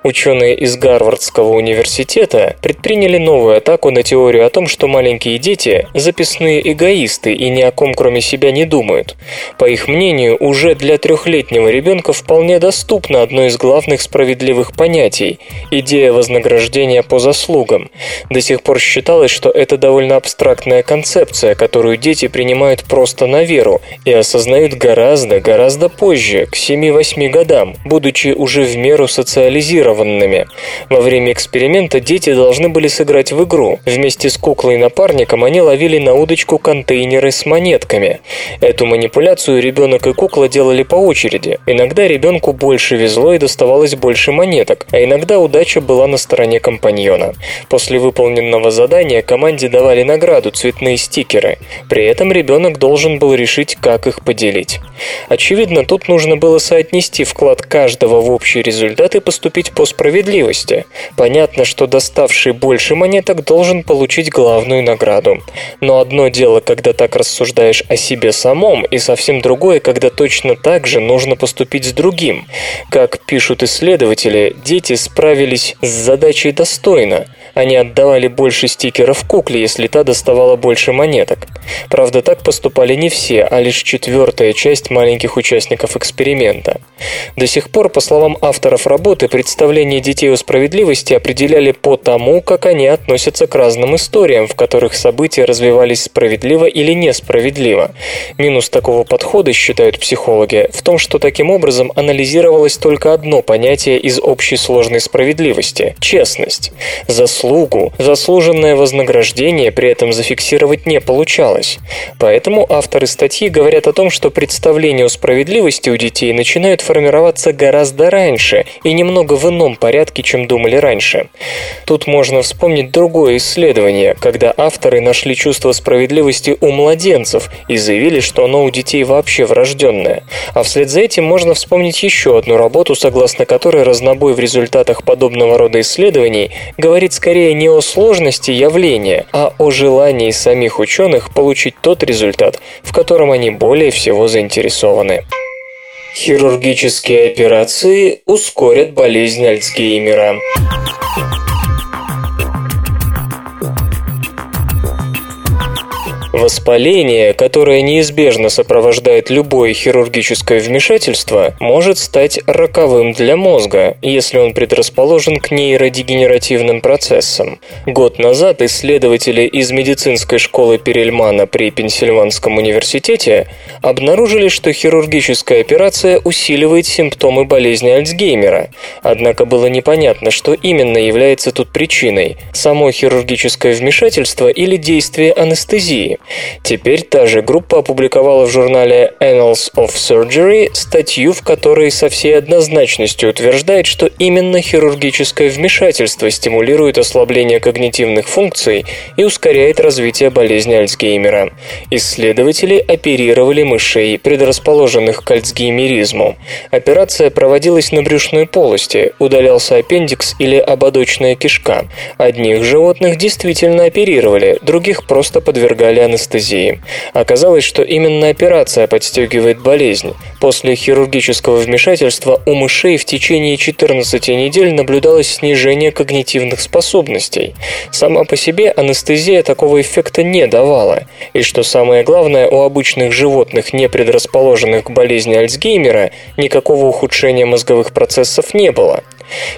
Ученые из Гарвардского университета предприняли новую атаку на теорию о том, что маленькие дети – записные эгоисты и ни о ком кроме себя не думают. По их мнению, уже для трехлетнего ребенка вполне доступно одно из главных справедливых понятий – идея вознаграждения по заслугам. До сих пор считалось, что это довольно абстрактная концепция, которую дети принимают просто на веру и осознают гораздо, гораздо позже, к 7-8 годам, будучи уже в меру социализированными. Во время эксперимента дети должны были сыграть в игру. Вместе с куклой-напарником они ловили на удочку контейнеры с монетками. Эту манипуляцию ребенок и кукла делали по очереди. Иногда ребенку больше везло и доставалось больше монеток, а иногда удача была на стороне компаньона компаньона. После выполненного задания команде давали награду цветные стикеры. При этом ребенок должен был решить, как их поделить. Очевидно, тут нужно было соотнести вклад каждого в общий результат и поступить по справедливости. Понятно, что доставший больше монеток должен получить главную награду. Но одно дело, когда так рассуждаешь о себе самом, и совсем другое, когда точно так же нужно поступить с другим. Как пишут исследователи, дети справились с задачей достойно. Они отдавали больше стикеров кукле, если та доставала больше монеток. Правда, так поступали не все, а лишь четвертая часть маленьких участников эксперимента. До сих пор, по словам авторов работы, представления детей о справедливости определяли по тому, как они относятся к разным историям, в которых события развивались справедливо или несправедливо. Минус такого подхода, считают психологи, в том, что таким образом анализировалось только одно понятие из общей сложной справедливости – честность. Заслугу, заслуженное вознаграждение при этом зафиксировать не получалось. Поэтому авторы статьи говорят о том, что представления о справедливости у детей начинают формироваться гораздо раньше и немного в ином порядке, чем думали раньше. Тут можно вспомнить другое исследование, когда авторы нашли чувство справедливости у младенцев и заявили, что оно у детей вообще врожденное. А вслед за этим можно вспомнить еще одну работу, согласно которой разнобой в результатах подобного рода исследований говорит скорее не о сложности явления, а о желании самих ученых получить тот результат, в котором они более всего заинтересованы. Хирургические операции ускорят болезнь Альцгеймера. Воспаление, которое неизбежно сопровождает любое хирургическое вмешательство, может стать роковым для мозга, если он предрасположен к нейродегенеративным процессам. Год назад исследователи из медицинской школы Перельмана при Пенсильванском университете обнаружили, что хирургическая операция усиливает симптомы болезни Альцгеймера. Однако было непонятно, что именно является тут причиной – само хирургическое вмешательство или действие анестезии. Теперь та же группа опубликовала в журнале Annals of Surgery статью, в которой со всей однозначностью утверждает, что именно хирургическое вмешательство стимулирует ослабление когнитивных функций и ускоряет развитие болезни Альцгеймера. Исследователи оперировали мышей, предрасположенных к альцгеймеризму. Операция проводилась на брюшной полости, удалялся аппендикс или ободочная кишка. Одних животных действительно оперировали, других просто подвергали анестезии. Оказалось, что именно операция подстегивает болезнь. После хирургического вмешательства у мышей в течение 14 недель наблюдалось снижение когнитивных способностей. Сама по себе анестезия такого эффекта не давала. И что самое главное, у обычных животных, не предрасположенных к болезни Альцгеймера, никакого ухудшения мозговых процессов не было.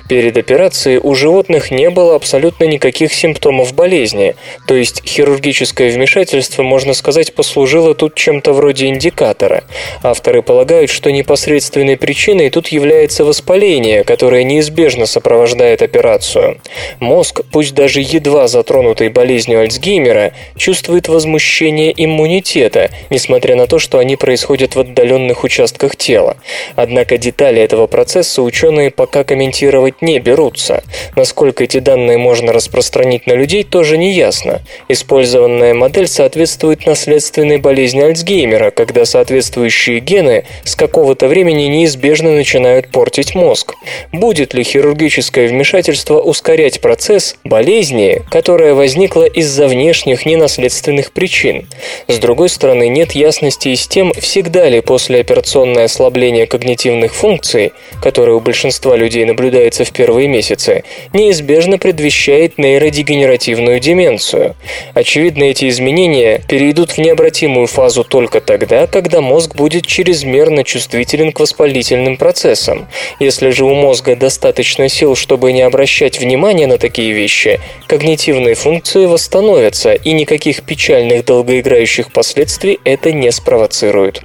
Перед операцией у животных не было абсолютно никаких симптомов болезни, то есть хирургическое вмешательство, можно сказать, послужило тут чем-то вроде индикатора. Авторы полагают, что непосредственной причиной тут является воспаление, которое неизбежно сопровождает операцию. Мозг, пусть даже едва затронутый болезнью Альцгеймера, чувствует возмущение иммунитета, несмотря на то, что они происходят в отдаленных участках тела. Однако детали этого процесса ученые пока комментируют комментировать не берутся. Насколько эти данные можно распространить на людей, тоже не ясно. Использованная модель соответствует наследственной болезни Альцгеймера, когда соответствующие гены с какого-то времени неизбежно начинают портить мозг. Будет ли хирургическое вмешательство ускорять процесс болезни, которая возникла из-за внешних ненаследственных причин? С другой стороны, нет ясности и с тем, всегда ли послеоперационное ослабление когнитивных функций, которое у большинства людей наблюдается, наблюдается в первые месяцы, неизбежно предвещает нейродегенеративную деменцию. Очевидно, эти изменения перейдут в необратимую фазу только тогда, когда мозг будет чрезмерно чувствителен к воспалительным процессам. Если же у мозга достаточно сил, чтобы не обращать внимания на такие вещи, когнитивные функции восстановятся, и никаких печальных долгоиграющих последствий это не спровоцирует.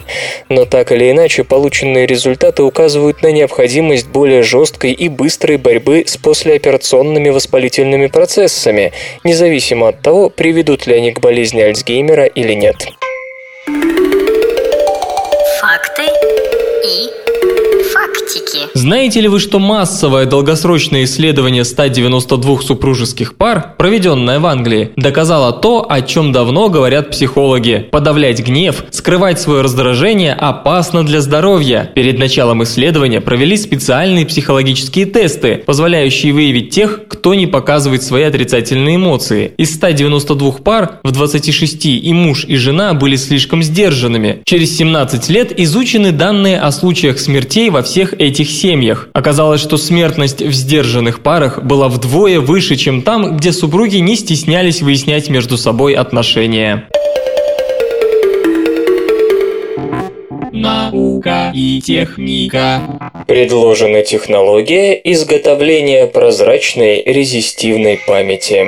Но так или иначе, полученные результаты указывают на необходимость более жесткой и быстрой борьбы с послеоперационными воспалительными процессами, независимо от того, приведут ли они к болезни Альцгеймера или нет. Факты и факты. галактики. Знаете ли вы, что массовое долгосрочное исследование 192 супружеских пар, проведенное в Англии, доказало то, о чем давно говорят психологи. Подавлять гнев, скрывать свое раздражение опасно для здоровья. Перед началом исследования провели специальные психологические тесты, позволяющие выявить тех, кто не показывает свои отрицательные эмоции. Из 192 пар в 26 и муж, и жена были слишком сдержанными. Через 17 лет изучены данные о случаях смертей во всех этих семьях. Оказалось, что смертность в сдержанных парах была вдвое выше, чем там, где супруги не стеснялись выяснять между собой отношения. Наука и техника. Предложена технология изготовления прозрачной резистивной памяти.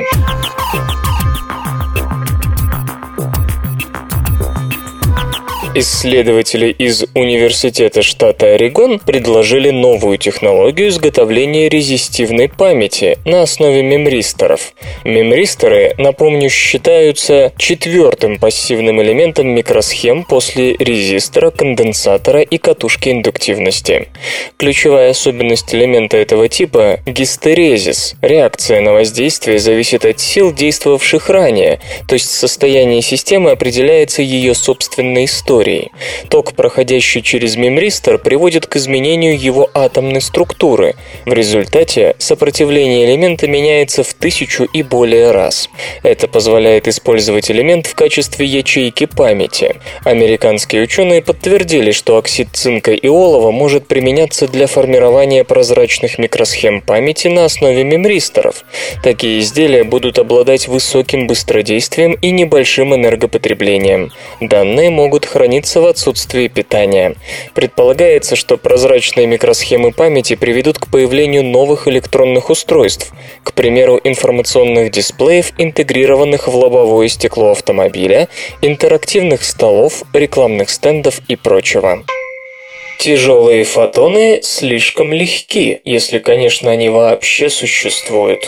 Исследователи из Университета штата Орегон предложили новую технологию изготовления резистивной памяти на основе мемристоров. Мемристоры, напомню, считаются четвертым пассивным элементом микросхем после резистора, конденсатора и катушки индуктивности. Ключевая особенность элемента этого типа – гистерезис. Реакция на воздействие зависит от сил, действовавших ранее, то есть состояние системы определяется ее собственной историей историей. Ток, проходящий через мемристор, приводит к изменению его атомной структуры. В результате сопротивление элемента меняется в тысячу и более раз. Это позволяет использовать элемент в качестве ячейки памяти. Американские ученые подтвердили, что оксид цинка и олова может применяться для формирования прозрачных микросхем памяти на основе мемристоров. Такие изделия будут обладать высоким быстродействием и небольшим энергопотреблением. Данные могут храниться хранится в отсутствии питания. Предполагается, что прозрачные микросхемы памяти приведут к появлению новых электронных устройств, к примеру, информационных дисплеев, интегрированных в лобовое стекло автомобиля, интерактивных столов, рекламных стендов и прочего. Тяжелые фотоны слишком легки, если, конечно, они вообще существуют.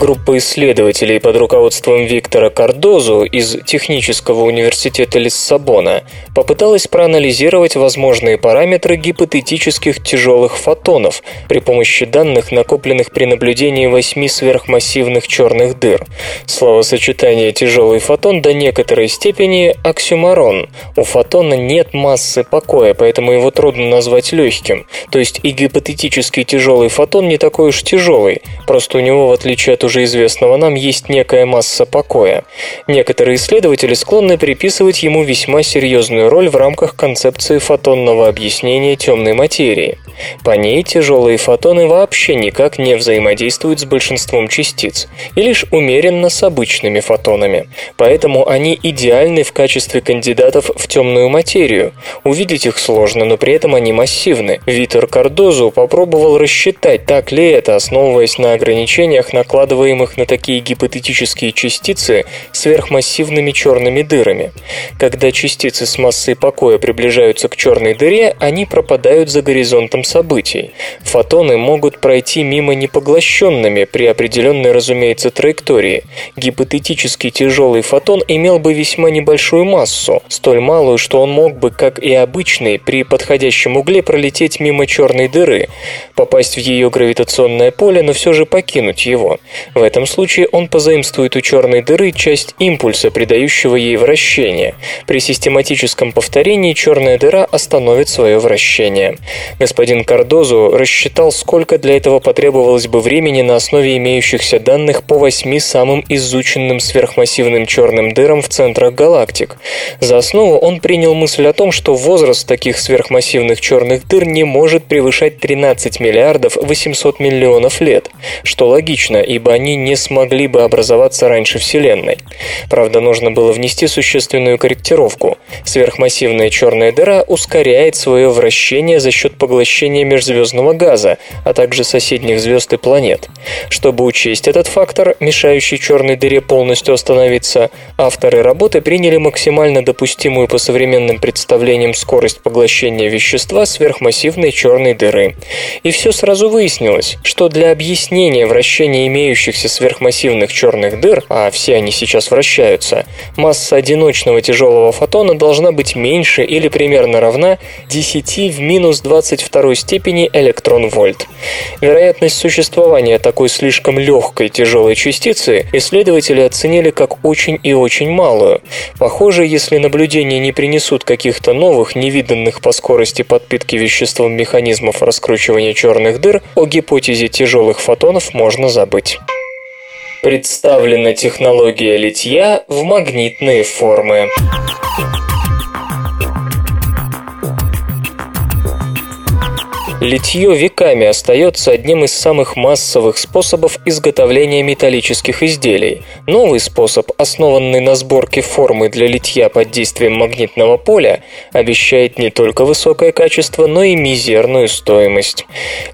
Группа исследователей под руководством Виктора Кардозу из Технического университета Лиссабона попыталась проанализировать возможные параметры гипотетических тяжелых фотонов при помощи данных, накопленных при наблюдении восьми сверхмассивных черных дыр. Словосочетание «тяжелый фотон» до некоторой степени оксюмарон. У фотона нет массы покоя, поэтому его трудно назвать легким. То есть и гипотетический тяжелый фотон не такой уж тяжелый, просто у него, в отличие от уже известного нам есть некая масса покоя. Некоторые исследователи склонны приписывать ему весьма серьезную роль в рамках концепции фотонного объяснения темной материи. По ней тяжелые фотоны вообще никак не взаимодействуют с большинством частиц, и лишь умеренно с обычными фотонами. Поэтому они идеальны в качестве кандидатов в темную материю. Увидеть их сложно, но при этом они массивны. Витер Кардозу попробовал рассчитать, так ли это, основываясь на ограничениях, накладываемых накладываемых на такие гипотетические частицы сверхмассивными черными дырами. Когда частицы с массой покоя приближаются к черной дыре, они пропадают за горизонтом событий. Фотоны могут пройти мимо непоглощенными при определенной, разумеется, траектории. Гипотетически тяжелый фотон имел бы весьма небольшую массу, столь малую, что он мог бы, как и обычный, при подходящем угле пролететь мимо черной дыры, попасть в ее гравитационное поле, но все же покинуть его. В этом случае он позаимствует у черной дыры часть импульса, придающего ей вращение. При систематическом повторении черная дыра остановит свое вращение. Господин Кардозу рассчитал, сколько для этого потребовалось бы времени на основе имеющихся данных по восьми самым изученным сверхмассивным черным дырам в центрах галактик. За основу он принял мысль о том, что возраст таких сверхмассивных черных дыр не может превышать 13 миллиардов 800 миллионов лет, что логично, ибо они не смогли бы образоваться раньше Вселенной. Правда, нужно было внести существенную корректировку. Сверхмассивная черная дыра ускоряет свое вращение за счет поглощения межзвездного газа, а также соседних звезд и планет. Чтобы учесть этот фактор, мешающий черной дыре полностью остановиться, авторы работы приняли максимально допустимую по современным представлениям скорость поглощения вещества сверхмассивной черной дыры. И все сразу выяснилось, что для объяснения вращения имеющихся вращающихся сверхмассивных черных дыр, а все они сейчас вращаются, масса одиночного тяжелого фотона должна быть меньше или примерно равна 10 в минус 22 степени электрон-вольт. Вероятность существования такой слишком легкой тяжелой частицы исследователи оценили как очень и очень малую. Похоже, если наблюдения не принесут каких-то новых, невиданных по скорости подпитки веществом механизмов раскручивания черных дыр, о гипотезе тяжелых фотонов можно забыть. Представлена технология литья в магнитные формы. Литье веками остается одним из самых массовых способов изготовления металлических изделий. Новый способ, основанный на сборке формы для литья под действием магнитного поля, обещает не только высокое качество, но и мизерную стоимость.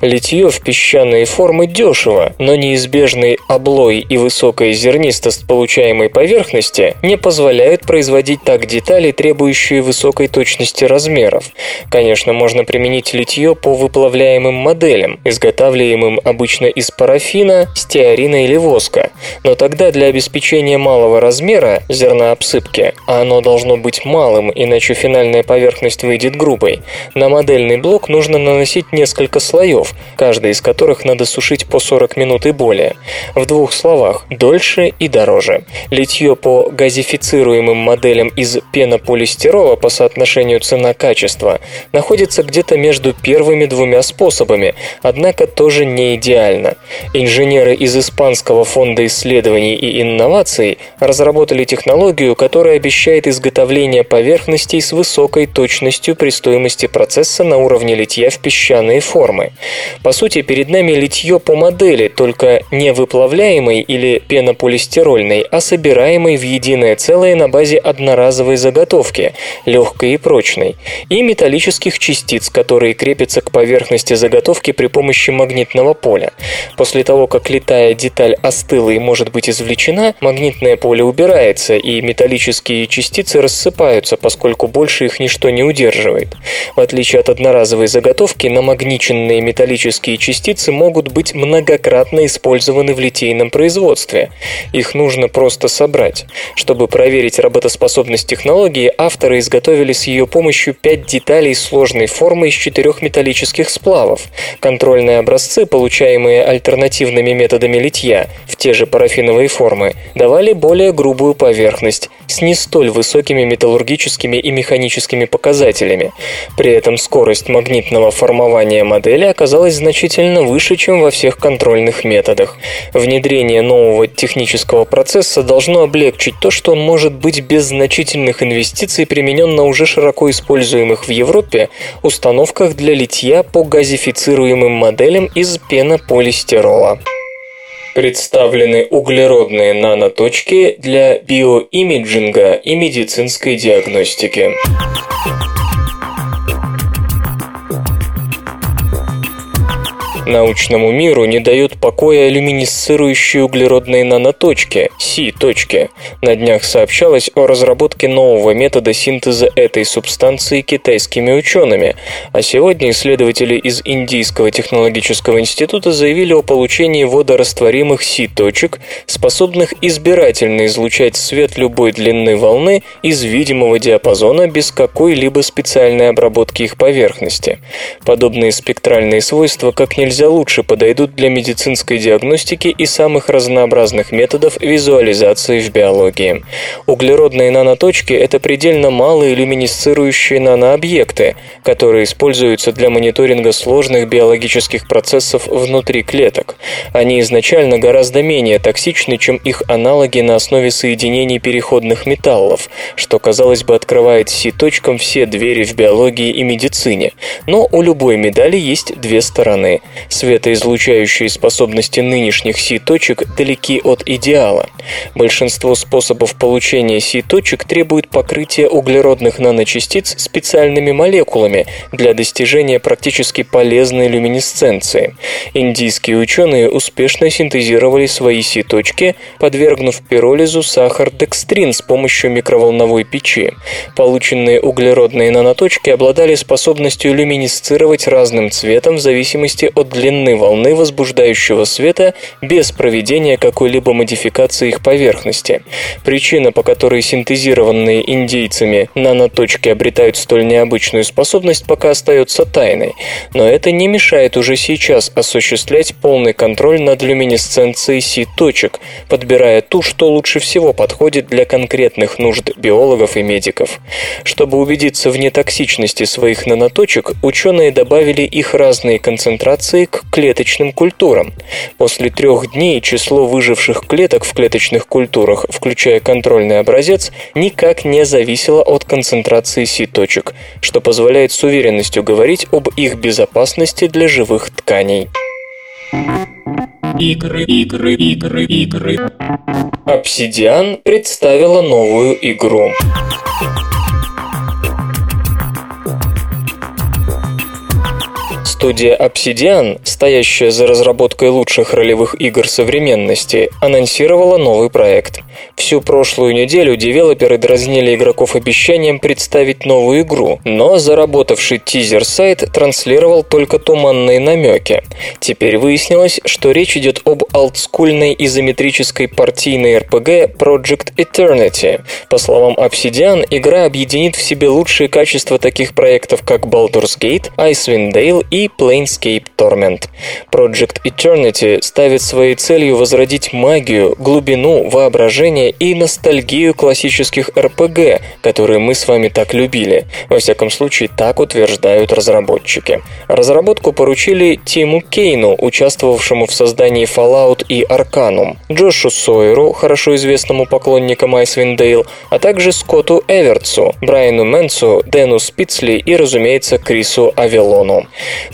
Литье в песчаные формы дешево, но неизбежный облой и высокая зернистость получаемой поверхности не позволяют производить так детали, требующие высокой точности размеров. Конечно, можно применить литье по выполнению плавляемым моделям, изготавливаемым обычно из парафина, стеарина или воска. Но тогда для обеспечения малого размера зерна обсыпки, а оно должно быть малым, иначе финальная поверхность выйдет грубой, на модельный блок нужно наносить несколько слоев, каждый из которых надо сушить по 40 минут и более. В двух словах, дольше и дороже. Литье по газифицируемым моделям из пенополистирола по соотношению цена-качество находится где-то между первыми двумя двумя способами, однако тоже не идеально. Инженеры из Испанского фонда исследований и инноваций разработали технологию, которая обещает изготовление поверхностей с высокой точностью при стоимости процесса на уровне литья в песчаные формы. По сути, перед нами литье по модели, только не выплавляемой или пенополистирольной, а собираемой в единое целое на базе одноразовой заготовки, легкой и прочной, и металлических частиц, которые крепятся к поверхности поверхности заготовки при помощи магнитного поля. После того, как летая деталь остыла и может быть извлечена, магнитное поле убирается, и металлические частицы рассыпаются, поскольку больше их ничто не удерживает. В отличие от одноразовой заготовки, намагниченные металлические частицы могут быть многократно использованы в литейном производстве. Их нужно просто собрать. Чтобы проверить работоспособность технологии, авторы изготовили с ее помощью пять деталей сложной формы из четырех металлических металлических сплавов. Контрольные образцы, получаемые альтернативными методами литья в те же парафиновые формы, давали более грубую поверхность с не столь высокими металлургическими и механическими показателями. При этом скорость магнитного формования модели оказалась значительно выше, чем во всех контрольных методах. Внедрение нового технического процесса должно облегчить то, что он может быть без значительных инвестиций применен на уже широко используемых в Европе установках для литья по газифицируемым моделям из пенополистирола. Представлены углеродные наноточки для биоимиджинга и медицинской диагностики. Научному миру не дают покоя люминесцирующие углеродные наноточки, Си-точки. На днях сообщалось о разработке нового метода синтеза этой субстанции китайскими учеными, а сегодня исследователи из Индийского технологического института заявили о получении водорастворимых Си-точек, способных избирательно излучать свет любой длины волны из видимого диапазона без какой-либо специальной обработки их поверхности. Подобные спектральные свойства как нельзя нельзя лучше подойдут для медицинской диагностики и самых разнообразных методов визуализации в биологии. Углеродные наноточки – это предельно малые люминесцирующие нанообъекты, которые используются для мониторинга сложных биологических процессов внутри клеток. Они изначально гораздо менее токсичны, чем их аналоги на основе соединений переходных металлов, что, казалось бы, открывает Си-точкам все двери в биологии и медицине. Но у любой медали есть две стороны. Светоизлучающие способности нынешних Си-точек далеки от идеала. Большинство способов получения Си-точек требует покрытия углеродных наночастиц специальными молекулами для достижения практически полезной люминесценции. Индийские ученые успешно синтезировали свои Си-точки, подвергнув пиролизу сахар-декстрин с помощью микроволновой печи. Полученные углеродные наноточки обладали способностью люминесцировать разным цветом в зависимости от длины волны возбуждающего света без проведения какой-либо модификации их поверхности. Причина, по которой синтезированные индейцами наноточки обретают столь необычную способность, пока остается тайной, но это не мешает уже сейчас осуществлять полный контроль над люминесценцией Си-точек, подбирая ту, что лучше всего подходит для конкретных нужд биологов и медиков. Чтобы убедиться в нетоксичности своих наноточек, ученые добавили их разные концентрации к клеточным культурам. После трех дней число выживших клеток в клеточных культурах, включая контрольный образец, никак не зависело от концентрации Си-точек, что позволяет с уверенностью говорить об их безопасности для живых тканей. Игры, игры, игры, игры. Obsidian представила новую игру. Студия Obsidian, стоящая за разработкой лучших ролевых игр современности, анонсировала новый проект. Всю прошлую неделю девелоперы дразнили игроков обещанием представить новую игру, но заработавший тизер-сайт транслировал только туманные намеки. Теперь выяснилось, что речь идет об олдскульной изометрической партийной RPG Project Eternity. По словам Obsidian, игра объединит в себе лучшие качества таких проектов, как Baldur's Gate, Icewind Dale и Planescape Torment. Project Eternity ставит своей целью возродить магию, глубину, воображение и ностальгию классических RPG, которые мы с вами так любили. Во всяком случае, так утверждают разработчики. Разработку поручили Тиму Кейну, участвовавшему в создании Fallout и Arcanum, Джошу Сойеру, хорошо известному поклонникам Icewind Dale, а также Скотту Эвертсу, Брайану Мэнсу, Дэну Спицли и, разумеется, Крису Авелону.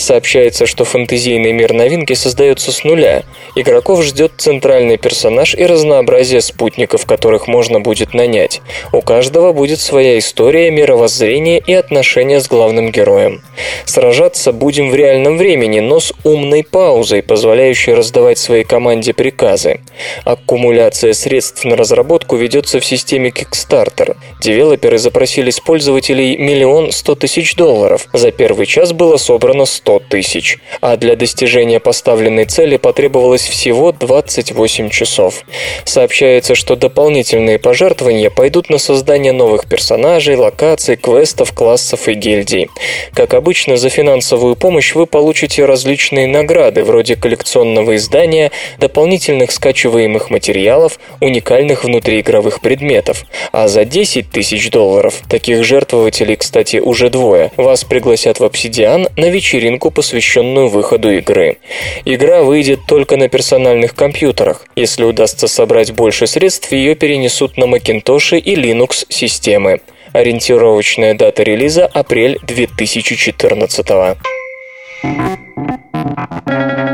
Сообщается, что фэнтезийный мир новинки создается с нуля. Игроков ждет центральный персонаж и разнообразие спутников, которых можно будет нанять. У каждого будет своя история, мировоззрение и отношения с главным героем. Сражаться будем в реальном времени, но с умной паузой, позволяющей раздавать своей команде приказы. Аккумуляция средств на разработку ведется в системе Kickstarter. Девелоперы запросили с пользователей миллион сто тысяч долларов. За первый час было собрано 100 100 тысяч, а для достижения поставленной цели потребовалось всего 28 часов. Сообщается, что дополнительные пожертвования пойдут на создание новых персонажей, локаций, квестов, классов и гильдий. Как обычно, за финансовую помощь вы получите различные награды, вроде коллекционного издания, дополнительных скачиваемых материалов, уникальных внутриигровых предметов. А за 10 тысяч долларов, таких жертвователей, кстати, уже двое, вас пригласят в Obsidian на вечеринку вечеринку, посвященную выходу игры. Игра выйдет только на персональных компьютерах. Если удастся собрать больше средств, ее перенесут на Macintosh и Linux системы. Ориентировочная дата релиза – апрель 2014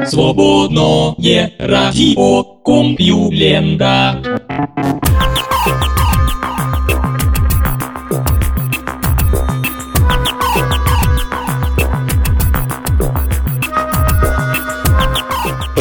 Свободное радио Компьюлента.